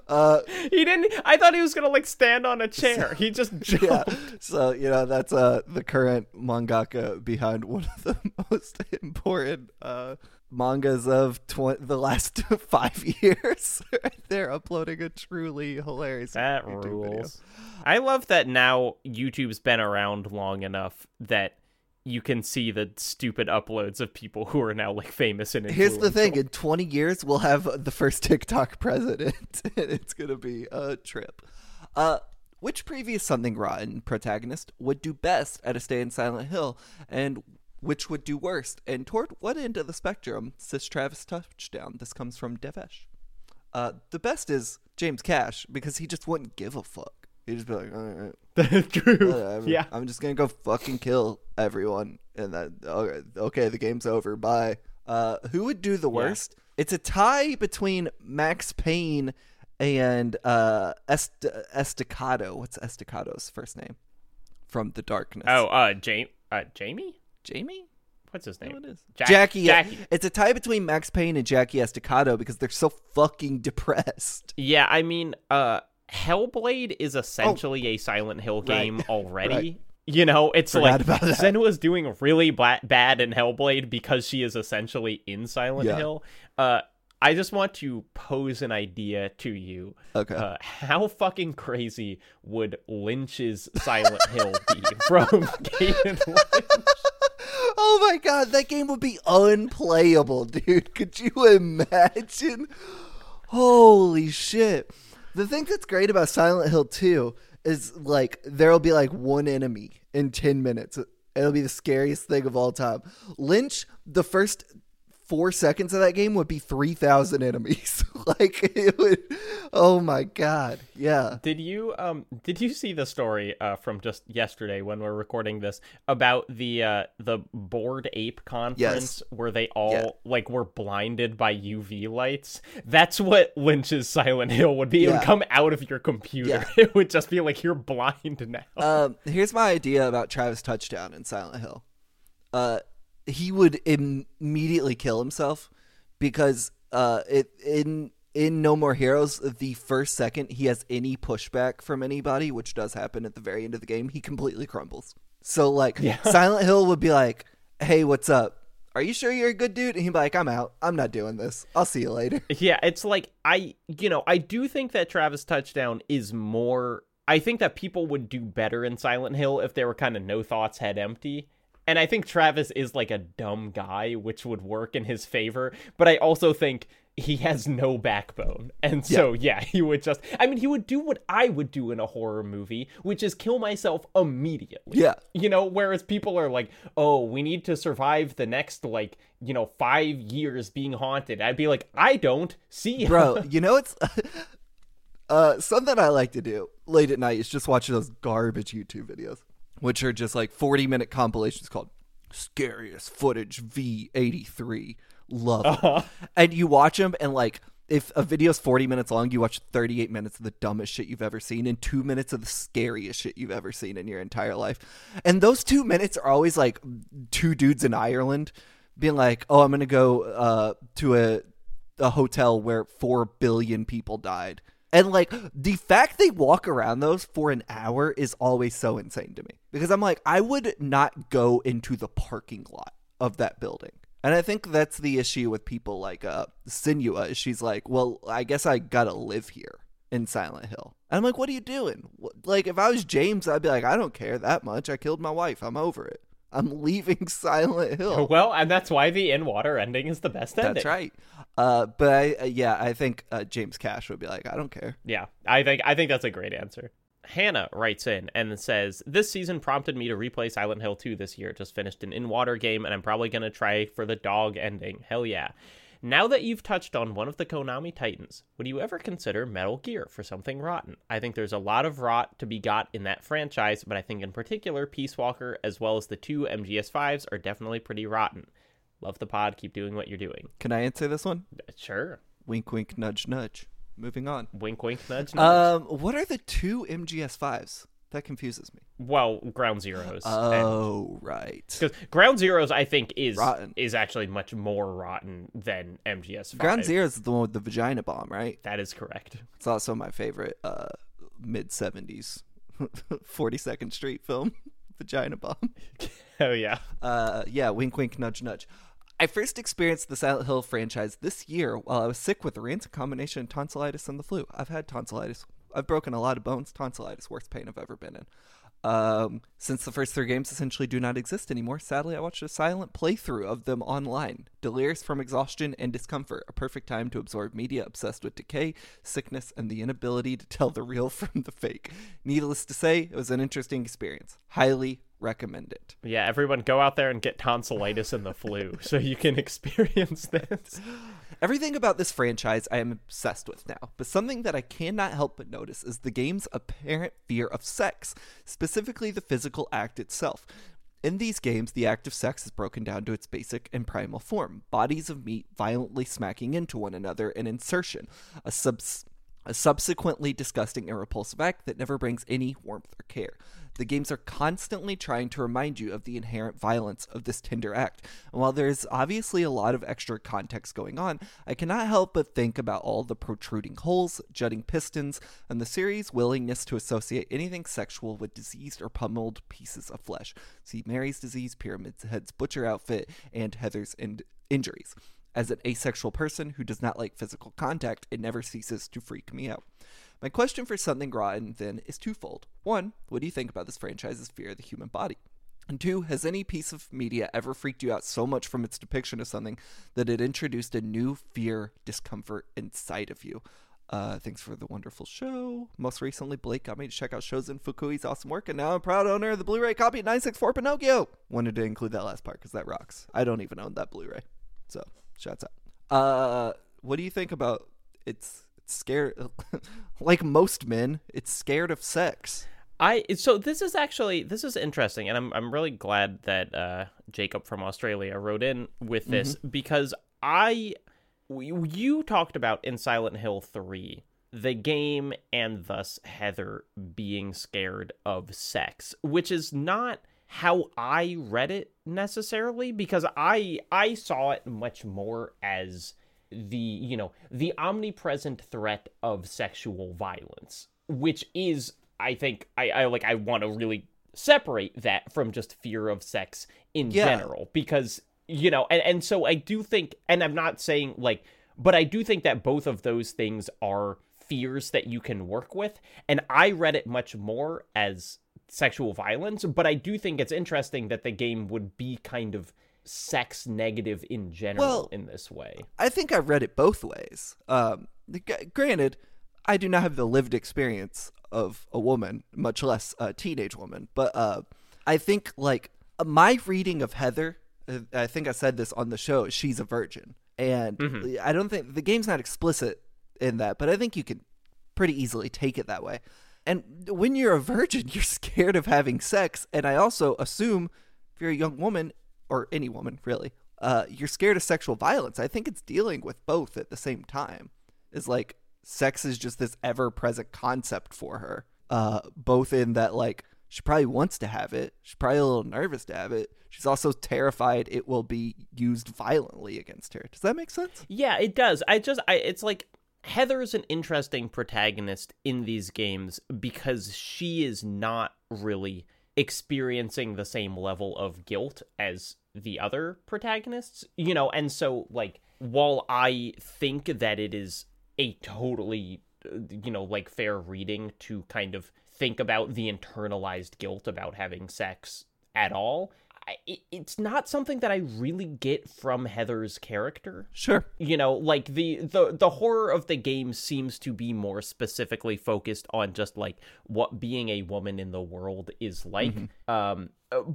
Uh, He didn't. I thought he was gonna like stand on a chair. He just jumped. yeah. So you know that's uh the current mangaka behind one of the most important uh mangas of tw- the last five years. They're uploading a truly hilarious That YouTube rules. video. I love that now YouTube's been around long enough that you can see the stupid uploads of people who are now like famous and Here's the thing: in 20 years, we'll have the first TikTok president, and it's gonna be a trip. Uh, which previous Something Rotten protagonist would do best at a stay in Silent Hill, and Which would do worst? And toward what end of the spectrum says Travis Touchdown? This comes from Devesh. Uh, the best is James Cash because he just wouldn't give a fuck. He'd just be like, all right, That's true. whatever. Yeah. I'm just gonna go fucking kill everyone, and then okay, okay, the game's over. Bye. Uh, who would do the worst? It's a tie between Max Payne and uh Est- Estacado. What's Estacado's first name? From the darkness. Oh, uh, Jamie. Uh, Jamie. Jamie. What's his name? who it is? Jack- Jackie. Jackie. It's a tie between Max Payne and Jackie Estacado because they're so fucking depressed. Yeah, I mean, uh, Hellblade is essentially a Silent Hill Oh. Right. game already. Right. You know, it's Forgot like. Senua's doing really bad in Hellblade because she is essentially in Silent Yeah. Hill. Uh, I just want to pose an idea to you. Okay. Uh, how fucking crazy would Lynch's Silent Hill be from Kane & Lynch? oh my god, that game would be unplayable, dude. Could you imagine? Holy shit. The thing that's great about Silent Hill 2 is like there'll be like one enemy in 10 minutes. It'll be the scariest thing of all time. Lynch, the first four seconds of that game would be 3,000 enemies. like, it would. Oh my god. Yeah. Did you um did you see the story uh from just yesterday when we're recording this about the uh the Bored Ape conference where they all Yeah. like were blinded by UV lights? That's what Lynch's Silent Hill would be. It would come out of your computer. Yeah. It would just be like you're blind now. um, here's my idea about Travis Touchdown in Silent Hill. Uh, he would Im- immediately kill himself because uh, it in in No More Heroes, the first second he has any pushback from anybody, which does happen at the very end of the game, he completely crumbles. So like Yeah. Silent Hill would be like, "Hey, what's up? Are you sure you're a good dude?" And he'd be like, "I'm out. I'm not doing this. I'll see you later." Yeah, it's like I, you know, I do think that Travis Touchdown is more. I think that people would do better in Silent Hill if they were kind of no thoughts, head empty. And I think Travis is like a dumb guy, which would work in his favor. But I also think he has no backbone. And so, yeah, he would just. I mean, he would do what I would do in a horror movie, which is kill myself immediately. Yeah. You know, whereas people are like, oh, we need to survive the next, like, you know, five years being haunted. I'd be like, I don't. See ya. bro you know it's uh something i like to do late at night is just watch those garbage youtube videos which are just like 40 minute compilations called scariest footage v83 love it. and you watch them and like if a video's 40 minutes long you watch 38 minutes of the dumbest shit you've ever seen and two minutes of the scariest shit you've ever seen in your entire life and those two minutes are always like two dudes in ireland being like oh i'm gonna go uh to a a hotel where 4 billion people died. And like the fact they walk around those for an hour is always so insane to me because I'm like I would not go into the parking lot of that building. And I think that's the issue with people like uh Senua. She's like, "Well, I guess I got to live here in Silent Hill." And I'm like, "What are you doing?" Like if I was James, I'd be like, "I don't care that much. I killed my wife. I'm over it. I'm leaving Silent Hill." Well, and that's why the in water ending is the best ending. That's right. Uh, but I, uh, yeah, I think uh, James Cash would be like, I don't care. Yeah, I think I think that's a great answer. Hannah writes in and says, This season prompted me to replay Silent Hill 2 this year. Just finished an in water game, and I'm probably going to try for the dog ending. Hell yeah. Now that you've touched on one of the Konami Titans, would you ever consider Metal Gear for something rotten? I think there's a lot of rot to be got in that franchise, but I think in particular, Peace Walker as well as the two MGS5s are definitely pretty rotten. Love the pod. Keep doing what you're doing. Can I answer this one? Sure. Wink, wink, nudge, nudge. Moving on. Wink, wink, nudge, nudge. Um, what are the two MGS fives? That confuses me. well, Ground Zeroes. and- Oh, right. Because Ground Zeroes, I think, is Rotten. is actually much more rotten than MGS. 5. Ground Zero is the one with the vagina bomb, right? That is correct. It's also my favorite uh, mid '70s 42nd Street film, Vagina Bomb. Oh yeah. Uh, yeah, wink, wink, nudge, nudge. I first experienced the Silent Hill franchise this year while I was sick with a rancid combination of tonsillitis and the flu. I've had tonsillitis. I've broken a lot of bones. Tonsillitis, worst pain I've ever been in. Um, since the first three games essentially do not exist anymore, sadly, I watched a silent playthrough of them online. Delirious from exhaustion and discomfort, a perfect time to absorb media obsessed with decay, sickness, and the inability to tell the real from the fake. Needless to say, it was an interesting experience. Highly recommend it. Yeah, everyone go out there and get tonsillitis and the flu so you can experience this. Everything about this franchise I am obsessed with now, but something that I cannot help but notice is the game's apparent fear of sex, specifically the physical act itself. In these games, the act of sex is broken down to its basic and primal form bodies of meat violently smacking into one another, and insertion, a, subs- a subsequently disgusting and repulsive act that never brings any warmth or care. The games are constantly trying to remind you of the inherent violence of this tender act. And while there is obviously a lot of extra context going on, I cannot help but think about all the protruding holes, jutting pistons, and the series' willingness to associate anything sexual with diseased or pummeled pieces of flesh. See Mary's disease, Pyramid Head's butcher outfit, and Heather's in- injuries. As an asexual person who does not like physical contact, it never ceases to freak me out. My question for Something Rotten then is twofold. One, what do you think about this franchise's fear of the human body? And two, has any piece of media ever freaked you out so much from its depiction of something that it introduced a new fear, discomfort inside of you? Uh, thanks for the wonderful show. Most recently, Blake got me to check out Shozin Fukui's awesome work, and now I'm proud owner of the Blu-ray copy of 964 Pinocchio. Wanted to include that last part because that rocks. I don't even own that Blu-ray, so shouts out. Uh, what do you think about its it's scared like most men it's scared of sex I so this is actually this is interesting, and I'm I'm really glad that uh, Jacob from Australia wrote in with this mm-hmm. because I you talked about in Silent Hill three the game and thus Heather being scared of sex, which is not how I read it necessarily because I I saw it much more as the you know the omnipresent threat of sexual violence which is i think i, I like i want to really separate that from just fear of sex in yeah. general because you know and, and so i do think and i'm not saying like but i do think that both of those things are fears that you can work with and i read it much more as sexual violence but i do think it's interesting that the game would be kind of sex negative in general well, in this way. I think I read it both ways. Um, granted, I do not have the lived experience of a woman, much less a teenage woman, but uh, I think like my reading of Heather, uh, I think I said this on the show, she's a virgin. And mm-hmm. I don't think the game's not explicit in that, but I think you can pretty easily take it that way. And when you're a virgin, you're scared of having sex. And I also assume if you're a young woman, or any woman really, uh, you're scared of sexual violence. I think it's dealing with both at the same time. Is like sex is just this ever present concept for her. Uh, both in that like she probably wants to have it. She's probably a little nervous to have it. She's also terrified it will be used violently against her. Does that make sense? Yeah, it does. I just I it's like Heather's an interesting protagonist in these games because she is not really experiencing the same level of guilt as the other protagonists, you know, and so like while I think that it is a totally you know like fair reading to kind of think about the internalized guilt about having sex at all it, it's not something that I really get from Heather's character. Sure. You know, like the the the horror of the game seems to be more specifically focused on just like what being a woman in the world is like. Mm-hmm. Um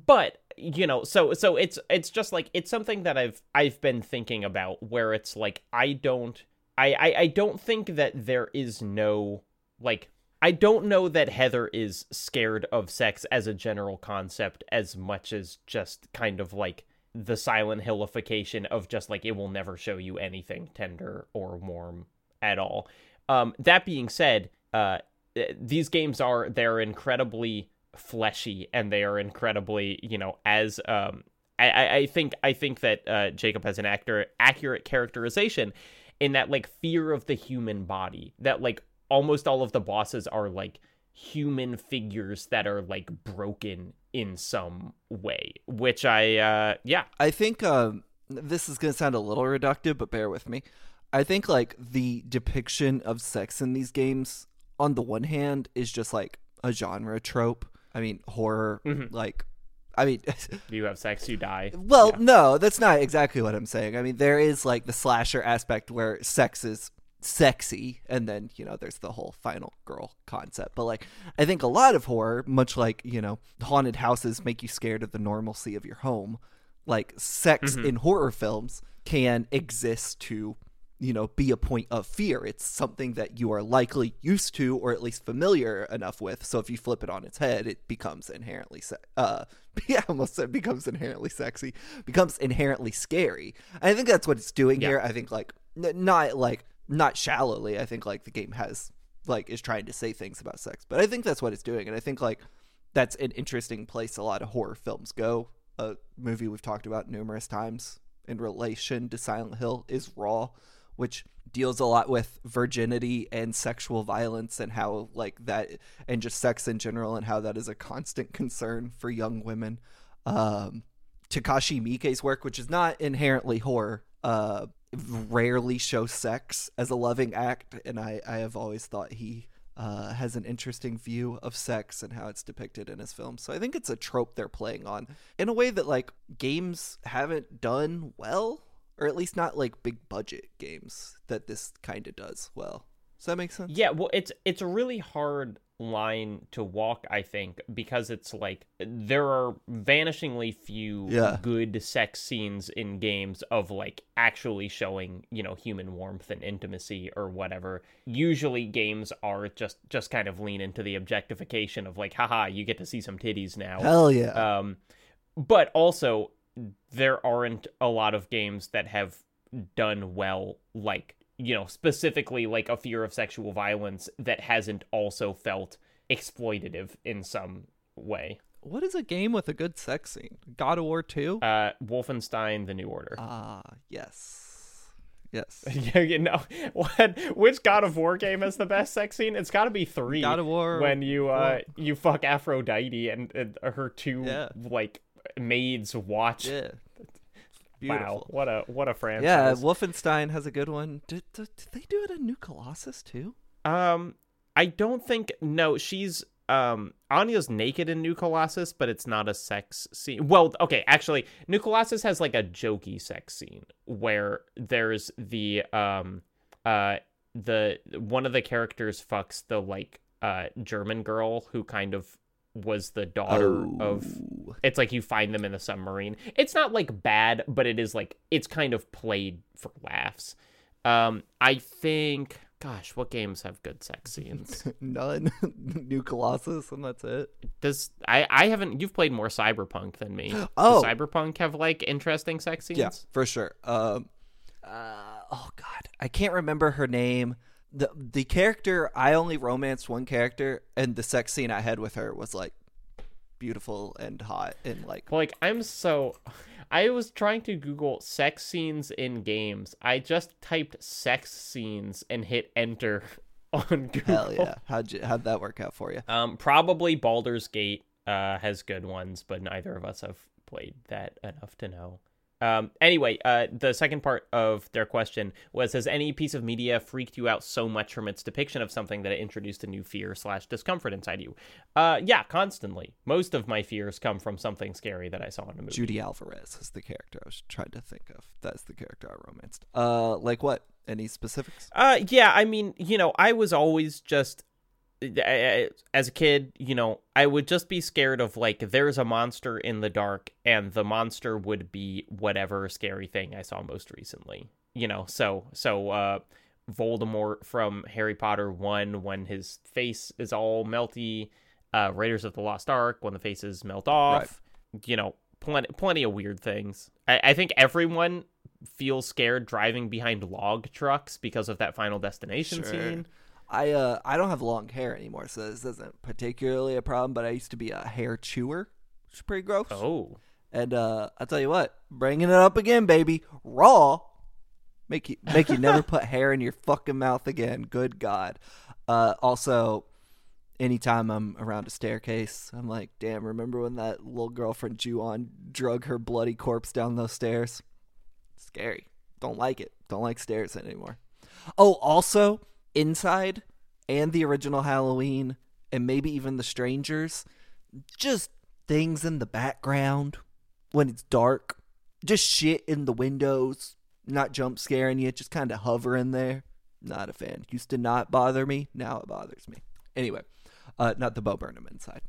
but you know, so so it's it's just like it's something that I've I've been thinking about where it's like I don't I I, I don't think that there is no like I don't know that Heather is scared of sex as a general concept as much as just kind of like the Silent Hillification of just like it will never show you anything tender or warm at all. Um, that being said, uh, these games are they're incredibly fleshy and they are incredibly you know as um, I, I think I think that uh, Jacob has an actor accurate characterization in that like fear of the human body that like almost all of the bosses are like human figures that are like broken in some way which i uh yeah i think um this is going to sound a little reductive but bear with me i think like the depiction of sex in these games on the one hand is just like a genre trope i mean horror mm-hmm. like I mean, you have sex, you die. Well, yeah. no, that's not exactly what I'm saying. I mean, there is like the slasher aspect where sex is sexy and then you know there's the whole final girl concept. But like i think a lot of horror much like you know haunted houses make you scared of the normalcy of your home like sex Mhm. in horror films can exist to you know be a point of fear. It's something that you are likely used to or at least familiar enough with. So if you flip it on its head it becomes inherently se- uh yeah, almost said becomes inherently sexy becomes inherently scary. I think that's what it's doing Yeah. here. I think like n- not like not shallowly i think like the game has like is trying to say things about sex but i think that's what it's doing and i think like that's an interesting place a lot of horror films go. A movie we've talked about numerous times in relation to silent hill is raw which deals a lot with virginity and sexual violence and how like that and just sex in general and how that is a constant concern for young women. Um takashi miike's work which is not inherently horror uh rarely show sex as a loving act and i i have always thought he uh, has an interesting view of sex and how it's depicted in his films. So I think it's a trope they're playing on in a way that like games haven't done well, or at least not like big budget games that this kind of does well. Does that make sense? Yeah, well, it's it's a really hard line to walk, I think, because it's like there are vanishingly few Yeah. good sex scenes in games of like actually showing, you know, human warmth and intimacy or whatever. Usually games are just just kind of lean into the objectification of like, haha, you get to see some titties now. Hell yeah. Um, but also, there aren't a lot of games that have done well, like, you know, specifically like a fear of sexual violence that hasn't also felt exploitative in some way. what is a game with a good sex scene? God of War 2? Uh, Wolfenstein: The New Order. Ah, yes. Yes. yeah, you know, what? Which God of War game has the best sex scene? It's got to be three. God of War. when you uh Four. you fuck Aphrodite and, and her two Yeah. like maids watch. Yeah. Wow, what a what a franchise. Yeah, Wolfenstein has a good one. Did, did, did they do it in New Colossus too? Um, I don't think no. She's um Anya's naked in New Colossus, but it's not a sex scene. Well, okay, actually, New Colossus has like a jokey sex scene where there's the um uh the one of the characters fucks the like uh German girl who kind of was the daughter of Oh. it's like you find them in the submarine. It's not like bad, but it is like it's kind of played for laughs. Um, I think, gosh, what games have good sex scenes? None. New Colossus, and that's it. Does I I haven't? You've played more Cyberpunk than me. Oh. Does Cyberpunk have like interesting sex scenes? Yeah, for sure. Um, uh, oh God, I can't remember her name. The The character I only romanced one character, and the sex scene I had with her was like beautiful and hot and like Like I'm so. I was trying to Google sex scenes in games. I just typed sex scenes and hit enter on Google. hell yeah. How'd you, how'd that work out for you? Um, probably Baldur's Gate uh, has good ones, but neither of us have played that enough to know. Um, anyway, uh, the second part of their question was: Has any piece of media freaked you out so much from its depiction of something that it introduced a new fear slash discomfort inside you? Uh, yeah, constantly. Most of my fears come from something scary that I saw in a movie. Judy Alvarez is the character I was trying to think of. That's the character I romanced. Uh, like what? Any specifics? Uh, yeah, I mean, you know, I was always just as a kid, you know, I would just be scared of like there's a monster in the dark and the monster would be whatever scary thing I saw most recently. You know, so so uh Voldemort from Harry Potter 1 when his face is all melty, uh Raiders of the Lost Ark when the faces melt off. You know, plenty plenty of weird things. I, I think everyone feels scared driving behind log trucks because of that final destination Sure. scene. I uh I don't have long hair anymore, so this isn't particularly a problem. But I used to be a hair chewer, which is pretty gross. Oh. And uh I'll tell you what, bringing it up again, baby, raw. Make you make you never put hair in your fucking mouth again. Good God. Uh, also, anytime I'm around a staircase, I'm like, damn. Remember when that little girlfriend Ju-on drug her bloody corpse down those stairs? Scary. Don't like it. Don't like stairs anymore. Oh, also, inside and the original Halloween, and maybe even the strangers, just things in the background when it's dark, just shit in the windows, not jump scaring you, just kind of hovering there. Not a fan. Used to not bother me. Now it bothers me. Anyway, uh, not the Bo Burnham inside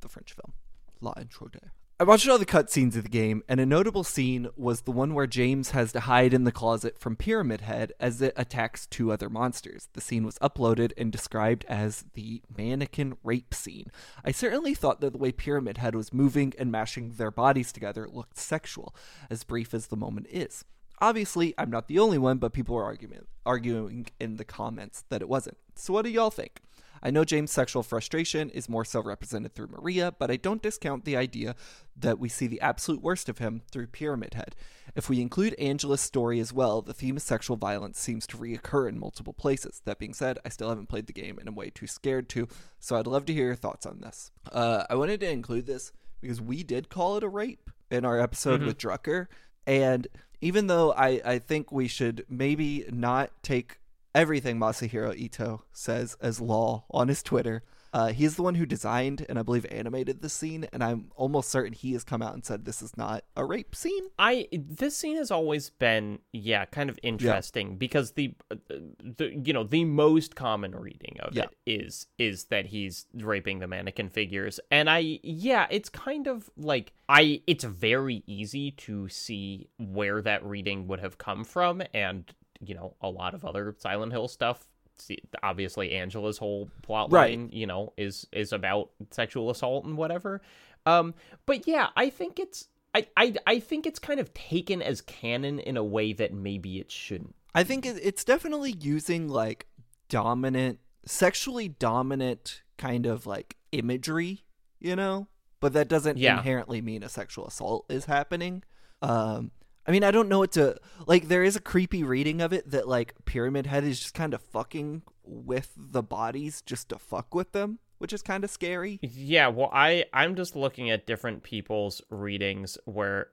the French film La Intruder. I watched all the cutscenes of the game, and a notable scene was the one where James has to hide in the closet from Pyramid Head as it attacks two other monsters. The scene was uploaded and described as the mannequin rape scene. I certainly thought that the way Pyramid Head was moving and mashing their bodies together looked sexual, as brief as the moment is. Obviously, I'm not the only one, but people are arguing, arguing in the comments that it wasn't. So, what do y'all think? I know James' sexual frustration is more so represented through Maria, but I don't discount the idea that we see the absolute worst of him through Pyramid Head. If we include Angela's story as well, the theme of sexual violence seems to reoccur in multiple places. That being said, I still haven't played the game and I'm way too scared to, so I'd love to hear your thoughts on this. Uh, I wanted to include this because we did call it a rape in our episode Mhm. with Drucker, and even though I, I think we should maybe not take everything Masahiro Ito says as law on his Twitter. Uh, he's the one who designed and I believe animated the scene, and I'm almost certain he has come out and said this is not a rape scene. I this scene has always been yeah kind of interesting because the, uh, the you know the most common reading of Yeah. it is is that he's raping the mannequin figures and I yeah it's kind of like I it's very easy to see where that reading would have come from and you know a lot of other Silent Hill stuff see, obviously Angela's whole plot Right. you know is is about sexual assault and whatever um but yeah I think it's I, I I think it's kind of taken as canon in a way that maybe it shouldn't. I think it's definitely using like dominant, sexually dominant kind of like imagery, you know? But that doesn't Yeah. inherently mean a sexual assault is happening. Um, I mean, I don't know what to like. There is a creepy reading of it that like Pyramid Head is just kind of fucking with the bodies just to fuck with them, which is kind of scary. Yeah, well, I I'm just looking at different people's readings where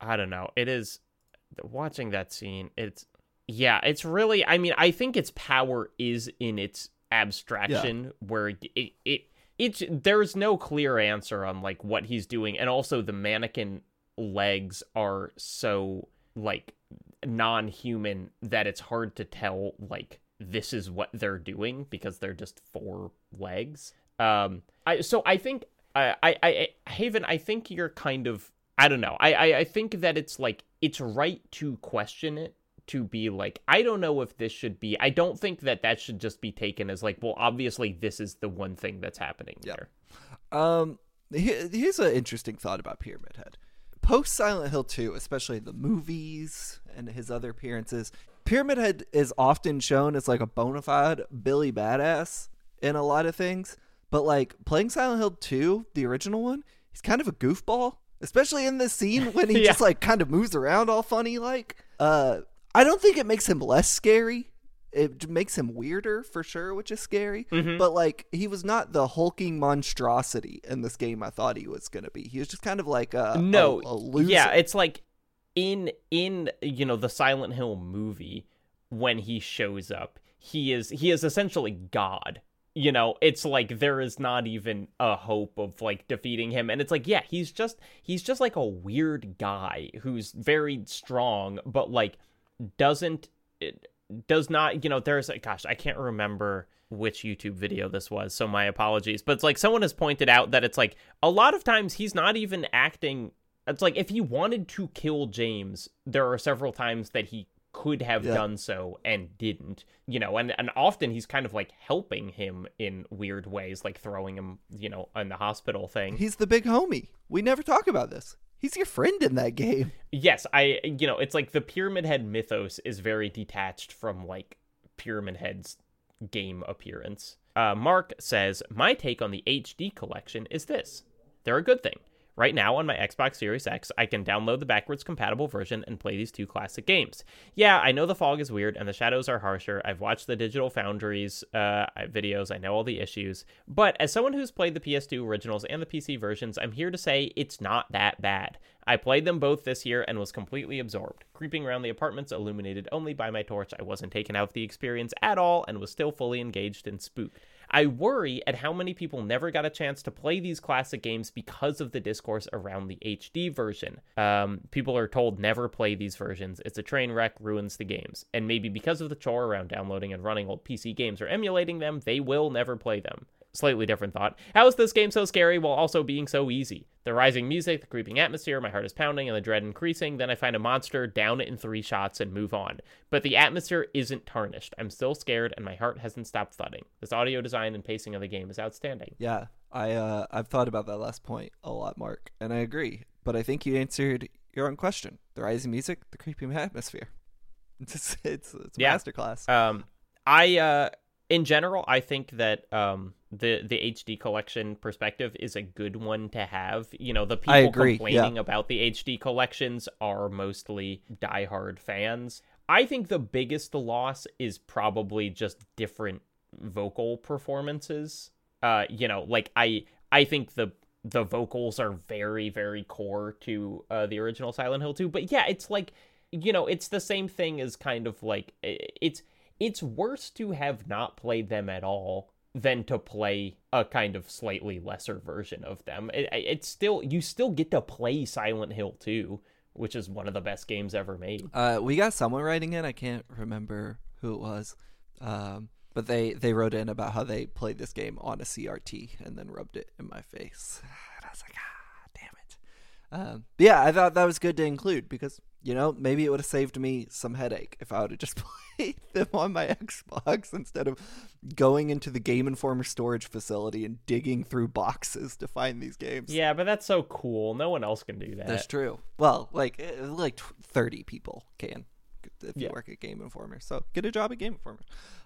I don't know. It is watching that scene. It's yeah, it's really. I mean, I think its power is in its abstraction, where it it it's there's no clear answer on like what he's doing, and also the mannequin legs are so like non-human that it's hard to tell like this is what they're doing because they're just four legs. Um, I so I think I I, I Haven, I think you're kind of I don't know. I, I I think that it's like it's right to question it to be like I don't know if this should be. I don't think that that should just be taken as like well obviously this is the one thing that's happening Yeah. there. Um, he- here's an interesting thought about Pyramid Head. Post Silent Hill 2, especially the movies and his other appearances, Pyramid Head is often shown as like a bona fide Billy Badass in a lot of things. But like playing Silent Hill 2, the original one, he's kind of a goofball, especially in this scene when he Yeah. just like kind of moves around all funny like. Uh, I don't think it makes him less scary. It makes him weirder for sure, which is scary. Mhm. But like he was not the hulking monstrosity in this game I thought he was gonna be. He was just kind of like a no a, a loser. yeah it's like in in you know the silent hill movie when he shows up he is he is essentially god you know it's like there is not even a hope of like defeating him and it's like yeah he's just he's just like a weird guy who's very strong but like doesn't it does not you know there's gosh i can't remember which youtube video this was so my apologies but it's like someone has pointed out that it's like a lot of times he's not even acting it's like if he wanted to kill james there are several times that he could have Yeah. done so and didn't you know and and often he's kind of like helping him in weird ways like throwing him you know in the hospital thing He's the big homie. We never talk about this. He's your friend in that game. yes i you know it's like the pyramid head mythos is very detached from like pyramid head's game appearance. Uh, mark says my take on the hd collection is this. They're a good thing right now on my xbox series x i can download the backwards compatible version and play these two classic games. Yeah i know the fog is weird and the shadows are harsher. I've watched the Digital Foundry's uh, videos. I know all the issues. But as someone who's played the ps2 originals and the pc versions i'm here to say it's not that bad. I played them both this year and was completely absorbed. Creeping around the apartments illuminated only by my torch, I wasn't taken out of the experience at all and was still fully engaged and spooked. I worry at how many people never got a chance to play these classic games because of the discourse around the HD version. Um, people are told never play these versions. It's a train wreck, ruins the games. And maybe because of the chore around downloading and running old PC games or emulating them, they will never play them slightly different thought. How is this game so scary while also being so easy? The rising music, the creeping atmosphere, my heart is pounding, and the dread increasing. Then I find a monster, down it in three shots, and move on. But the atmosphere isn't tarnished. I'm still scared, and my heart hasn't stopped thudding. This audio design and pacing of the game is outstanding. Yeah, I uh, I've thought about that last point a lot, Mark, and I agree. But I think you answered your own question: the rising music, the creeping atmosphere. It's it's, it's a Yeah. masterclass. Um, I uh, in general, I think that um, the the HD collection perspective is a good one to have. You know, the people complaining about the HD collections are mostly diehard fans. I think the biggest loss is probably just different vocal performances. Uh, you know, like I I think the the vocals are very very core to uh, the original Silent Hill 2, but yeah, it's like you know, it's the same thing as kind of like it's it's worse to have not played them at all than to play a kind of slightly lesser version of them. It, it's still you still get to play Silent Hill 2, which is one of the best games ever made. Uh, we got someone writing in. I can't remember who it was, um, but they they wrote in about how they played this game on a CRT and then rubbed it in my face. And I was like, ah. Um, yeah, I thought that was good to include because you know maybe it would have saved me some headache if I would have just played them on my Xbox instead of going into the Game Informer storage facility and digging through boxes to find these games. Yeah, but that's so cool. No one else can do that. That's true. Well, like eh, like thirty people can if you Yeah. work at Game Informer. So get a job at Game Informer.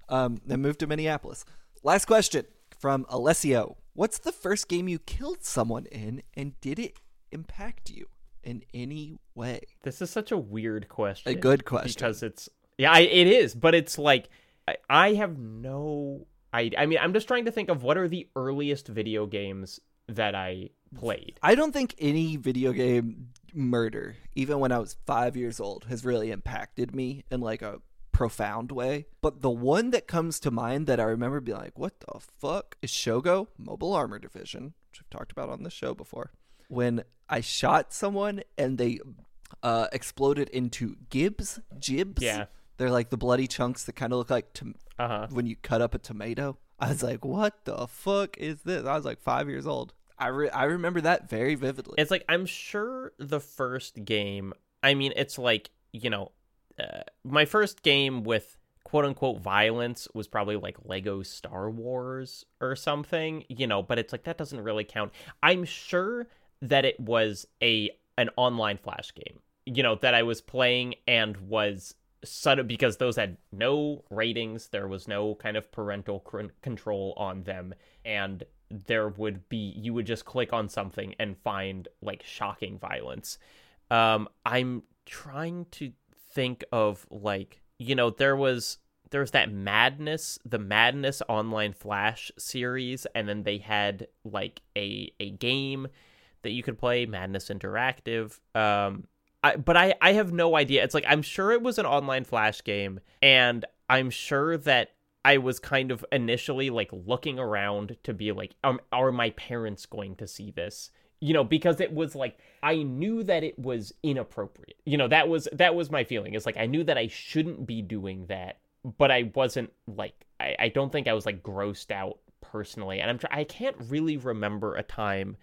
Um, then move to Minneapolis. Last question from Alessio: What's the first game you killed someone in, and did it impact you in any way? This is such a weird question. A good question. because it's yeah, I, it is, but it's like I, I have no I I mean, I'm just trying to think of what are the earliest video games that I played. I don't think any video game murder, even when I was five years old, has really impacted me in like a profound way. But the one that comes to mind that I remember being like, what the fuck is Shogo Mobile Armor Division, which I've talked about on the show before. When I shot someone and they uh, exploded into gibs, jibs. Yeah. They're like the bloody chunks that kind of look like tom- Uh huh. when you cut up a tomato. I was like, what the fuck is this? I was like five years old. I, re- I remember that very vividly. It's like I'm sure the first game. I mean, it's like you know, uh, my first game with quote unquote violence was probably like Lego Star Wars or something. You know, but it's like that doesn't really count. I'm sure that it was a an online flash game. You know that I was playing and was sudden because those had no ratings. There was no kind of parental control on them, and there would be you would just click on something and find like shocking violence. Um, I'm trying to think of like you know there was there's that madness the madness online flash series and then they had like a a game that you could play madness interactive um I, but I, I have no idea. It's like I'm sure it was an online flash game, and I'm sure that I was kind of initially like looking around to be like, um, are my parents going to see this? You know, because it was like I knew that it was inappropriate. You know, that was that was my feeling. It's like I knew that I shouldn't be doing that, but I wasn't like I, I don't think I was like grossed out personally. And I'm I can't really remember a time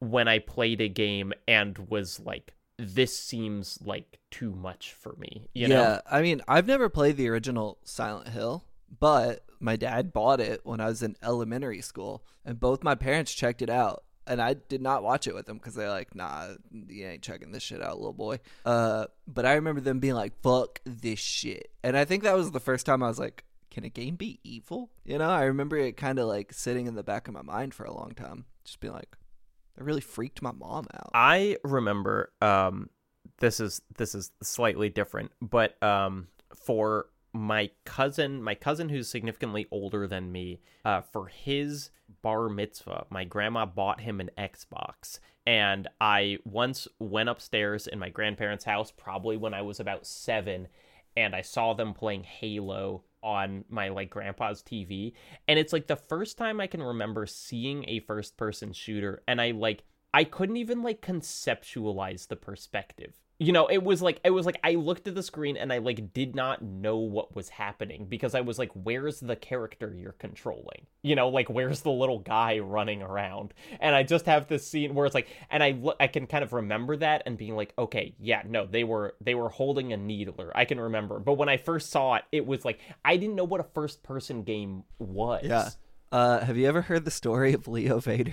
when I played a game and was like, this seems like too much for me. You know? yeah, I mean, I've never played the original Silent Hill, but my dad bought it when I was in elementary school, and both my parents checked it out. And I did not watch it with them because they're like, "Nah, you ain't checking this shit out, little boy." Uh, but I remember them being like, "Fuck this shit," and I think that was the first time I was like, "Can a game be evil?" You know, I remember it kind of like sitting in the back of my mind for a long time, just being like, "That really freaked my mom out." I remember um this is this is slightly different, but um for my cousin, my cousin who's significantly older than me, uh for his bar mitzvah, my grandma bought him an Xbox. And I once went upstairs in my grandparents' house, probably when I was about seven, and I saw them playing Halo on my like grandpa's TV and it's like the first time I can remember seeing a first person shooter and I like I couldn't even like conceptualize the perspective you know it was like it was like i looked at the screen and i like did not know what was happening because i was like where's the character you're controlling? You know like where's the little guy running around? And i just have this scene where it's like and i i can kind of remember that and being like okay yeah no they were they were holding a needler. I can remember. But when i first saw it it was like i didn't know what a first person game was. Yeah. Uh, have you ever heard the story of Leo Vader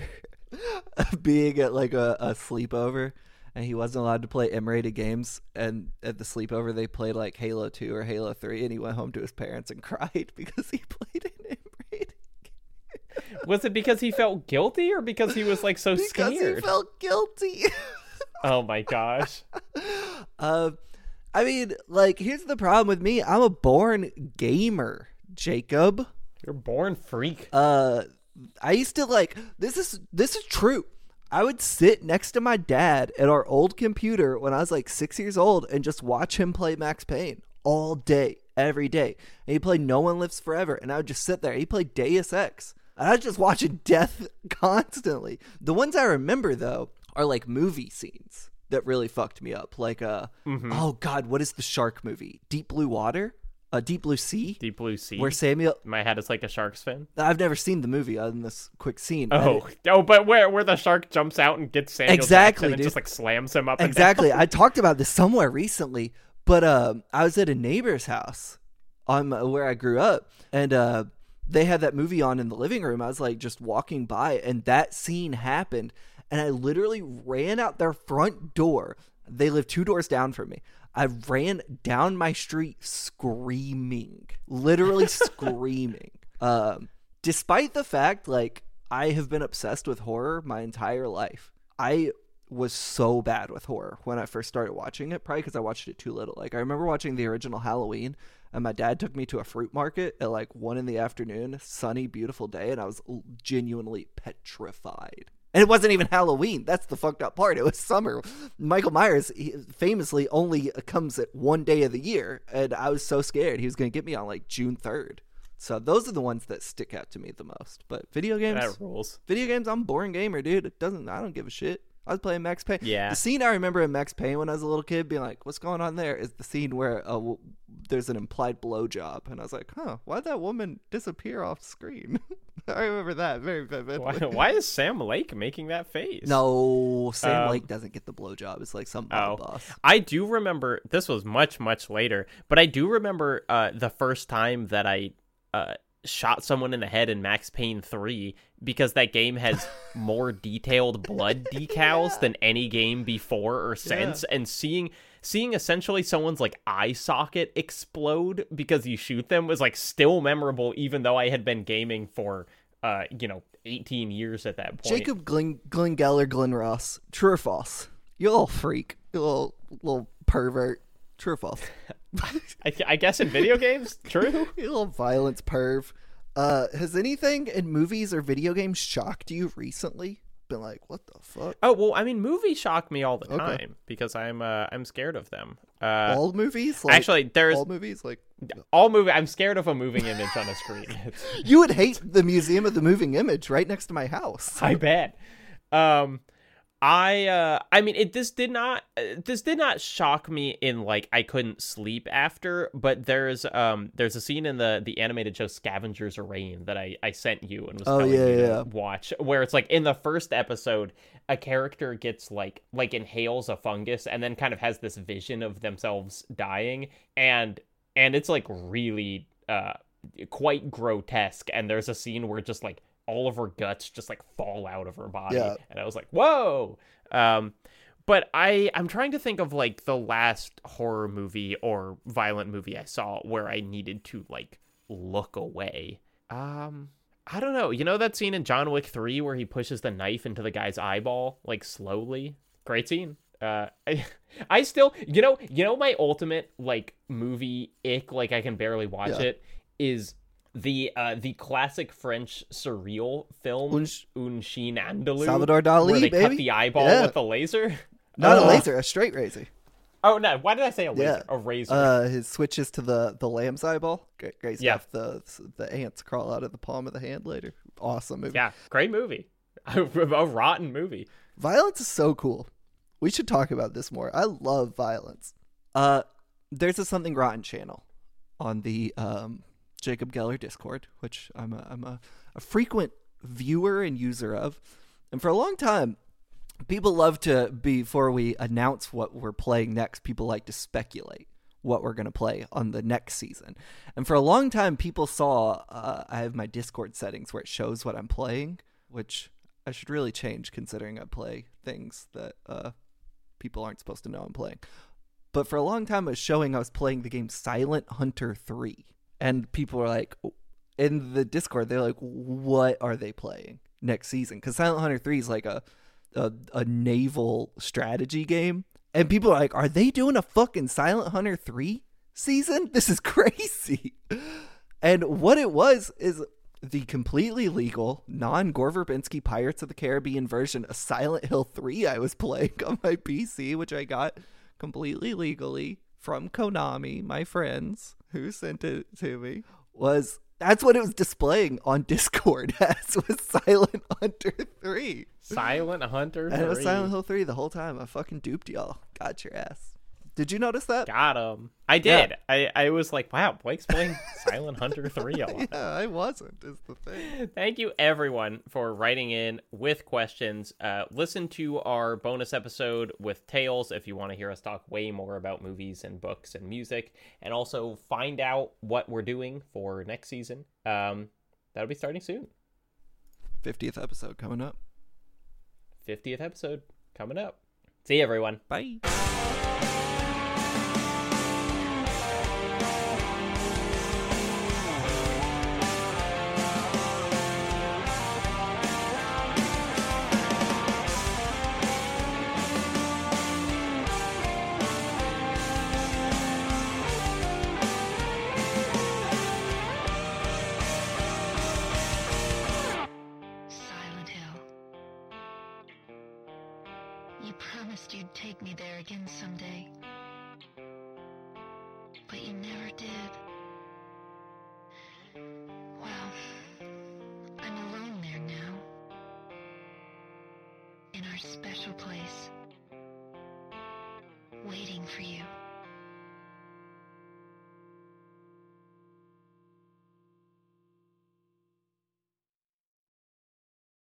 being at like a, a sleepover and he wasn't allowed to play M-rated games and at the sleepover they played like Halo 2 or Halo 3 and he went home to his parents and cried because he played an M-rated was it because he felt guilty or because he was like so because scared he felt guilty. oh my gosh uh, I mean, like here's the problem with me. I'm a born gamer, Jacob. you're born freak uh i used to like this is this is true i would sit next to my dad at our old computer when i was like six years old and just watch him play max payne all day every day. And he played no one lives forever and i would just sit there. He played deus ex. And i was just watching death constantly. The ones i remember though are like movie scenes that really fucked me up. Like uh oh god what is the shark movie? Deep blue water uh deep blue sea deep blue sea where samuel my head is like a shark's fin I've never seen the movie other than this quick scene. Oh, oh, but where where the shark jumps out and gets Samuel Exactly, Jackson and just like slams him up. exactly. I talked about this somewhere recently, but um, I was at a neighbor's house on my, where I grew up, and uh, they had that movie on in the living room. I was like just walking by, and that scene happened, and I literally ran out their front door. They live two doors down from me. I ran down my street screaming, literally screaming. Um, despite the fact, like, I have been obsessed with horror my entire life. I was so bad with horror when I first started watching it, probably because I watched it too little. Like, I remember watching the original Halloween, and my dad took me to a fruit market at like one in the afternoon, sunny, beautiful day, and I was genuinely petrified. And it wasn't even Halloween. That's the fucked up part. It was summer. Michael Myers he famously only comes at one day of the year, and I was so scared he was going to get me on like June 3rd. So those are the ones that stick out to me the most. But video games, that rules. video games, I'm a boring gamer, dude. It doesn't. I don't give a shit. I was playing Max Payne. Yeah. The scene I remember in Max Payne when I was a little kid, being like, "What's going on there?" Is the scene where uh, there's an implied blowjob, and I was like, "Huh? Why'd that woman disappear off screen?" I remember that very vividly. Why, why is Sam Lake making that face? No, Sam Um, Lake doesn't get the blowjob. It's like some Oh. boss. I do remember this was much much later, but I do remember uh, the first time that I uh, shot someone in the head in Max Payne 3 because that game has more detailed blood decals than any game before or since and seeing seeing essentially someone's like eye socket explode because you shoot them was like still memorable even though I had been gaming for uh you know 18 years at that point. Jacob Glen Glengeller Glen Ross. True or false? You little freak. You little little pervert. True or false? I, I guess in video games, true. you little violence perv. Uh, has anything in movies or video games shocked you recently? Been like, what the fuck? Oh well, I mean, movies shock me all the Okay. time because I'm uh, I'm scared of them. Uh, all movies? Like, actually, there's all movies? Like, all movie. I'm scared of a moving image on a screen. You would hate the Museum of the Moving Image right next to my house. I bet. Um, I uh, I mean, it this did not uh, this did not shock me in like I couldn't sleep after, but there's um there's a scene in the the animated show Scavengers Reign that I I sent you and was Oh, telling yeah, you to watch where it's like in the first episode a character gets like like inhales a fungus and then kind of has this vision of themselves dying and and it's like really uh quite grotesque and there's a scene where just like all of her guts just like fall out of her body. Yeah. and i was like whoa. Um but i i'm trying to think of like the last horror movie or violent movie i saw where i needed to like look away. Um i don't know. You know that scene in john wick 3 where he pushes the knife into the guy's eyeball like slowly? Great scene. Uh I, I still you know you know my ultimate like movie ick like i can barely watch Yeah. it is the uh the classic french surreal film Un- un chien andalou Salvador Dali, where they cut the eyeball Yeah. with a laser Not a laser, a straight razor. Oh no! Why did I say a laser? Yeah. A razor. Uh, his switches to the the lamb's eyeball. Great, great Yeah. The the ants crawl out of the palm of the hand later. Awesome movie. yeah, great movie. a rotten movie. Violence is so cool. We should talk about this more. I love violence. Uh, there's a something rotten channel on the um Jacob Geller Discord, which I'm a I'm a, a frequent viewer and user of, and for a long time, people love to before we announce what we're playing next. People like to speculate what we're going to play on the next season. And for a long time, people saw uh, I have my Discord settings where it shows what I'm playing, which I should really change considering I play things that uh, people aren't supposed to know I'm playing. But for a long time, it was showing I was playing the game Silent Hunter 3. And people are like, in the Discord, they're like, what are they playing next season? Because Silent Hunter 3 is like a, a, a naval strategy game. And people are like, are they doing a fucking Silent Hunter 3 season? This is crazy. And what it was is the completely legal, non Gore Verbinski Pirates of the Caribbean version of Silent Hill 3 I was playing on my PC, which I got completely legally from Konami, my friends who sent it to me, was that's what it was displaying on Discord as was Silent Hunter 3. Silent Hunter. And it was Silent Hill 3 the whole time. I fucking duped y'all. Got your ass. Did you notice that? Got him. I Yeah. did. I, I was like, wow, Blake's playing Silent Hunter 3 a lot. Yeah, I wasn't, is the thing. Thank you, everyone, for writing in with questions. Uh, listen to our bonus episode with Tails if you want to hear us talk way more about movies and books and music, and also find out what we're doing for next season. Um, that'll be starting soon. 50th episode coming up. 50th episode coming up. See you, everyone. Bye.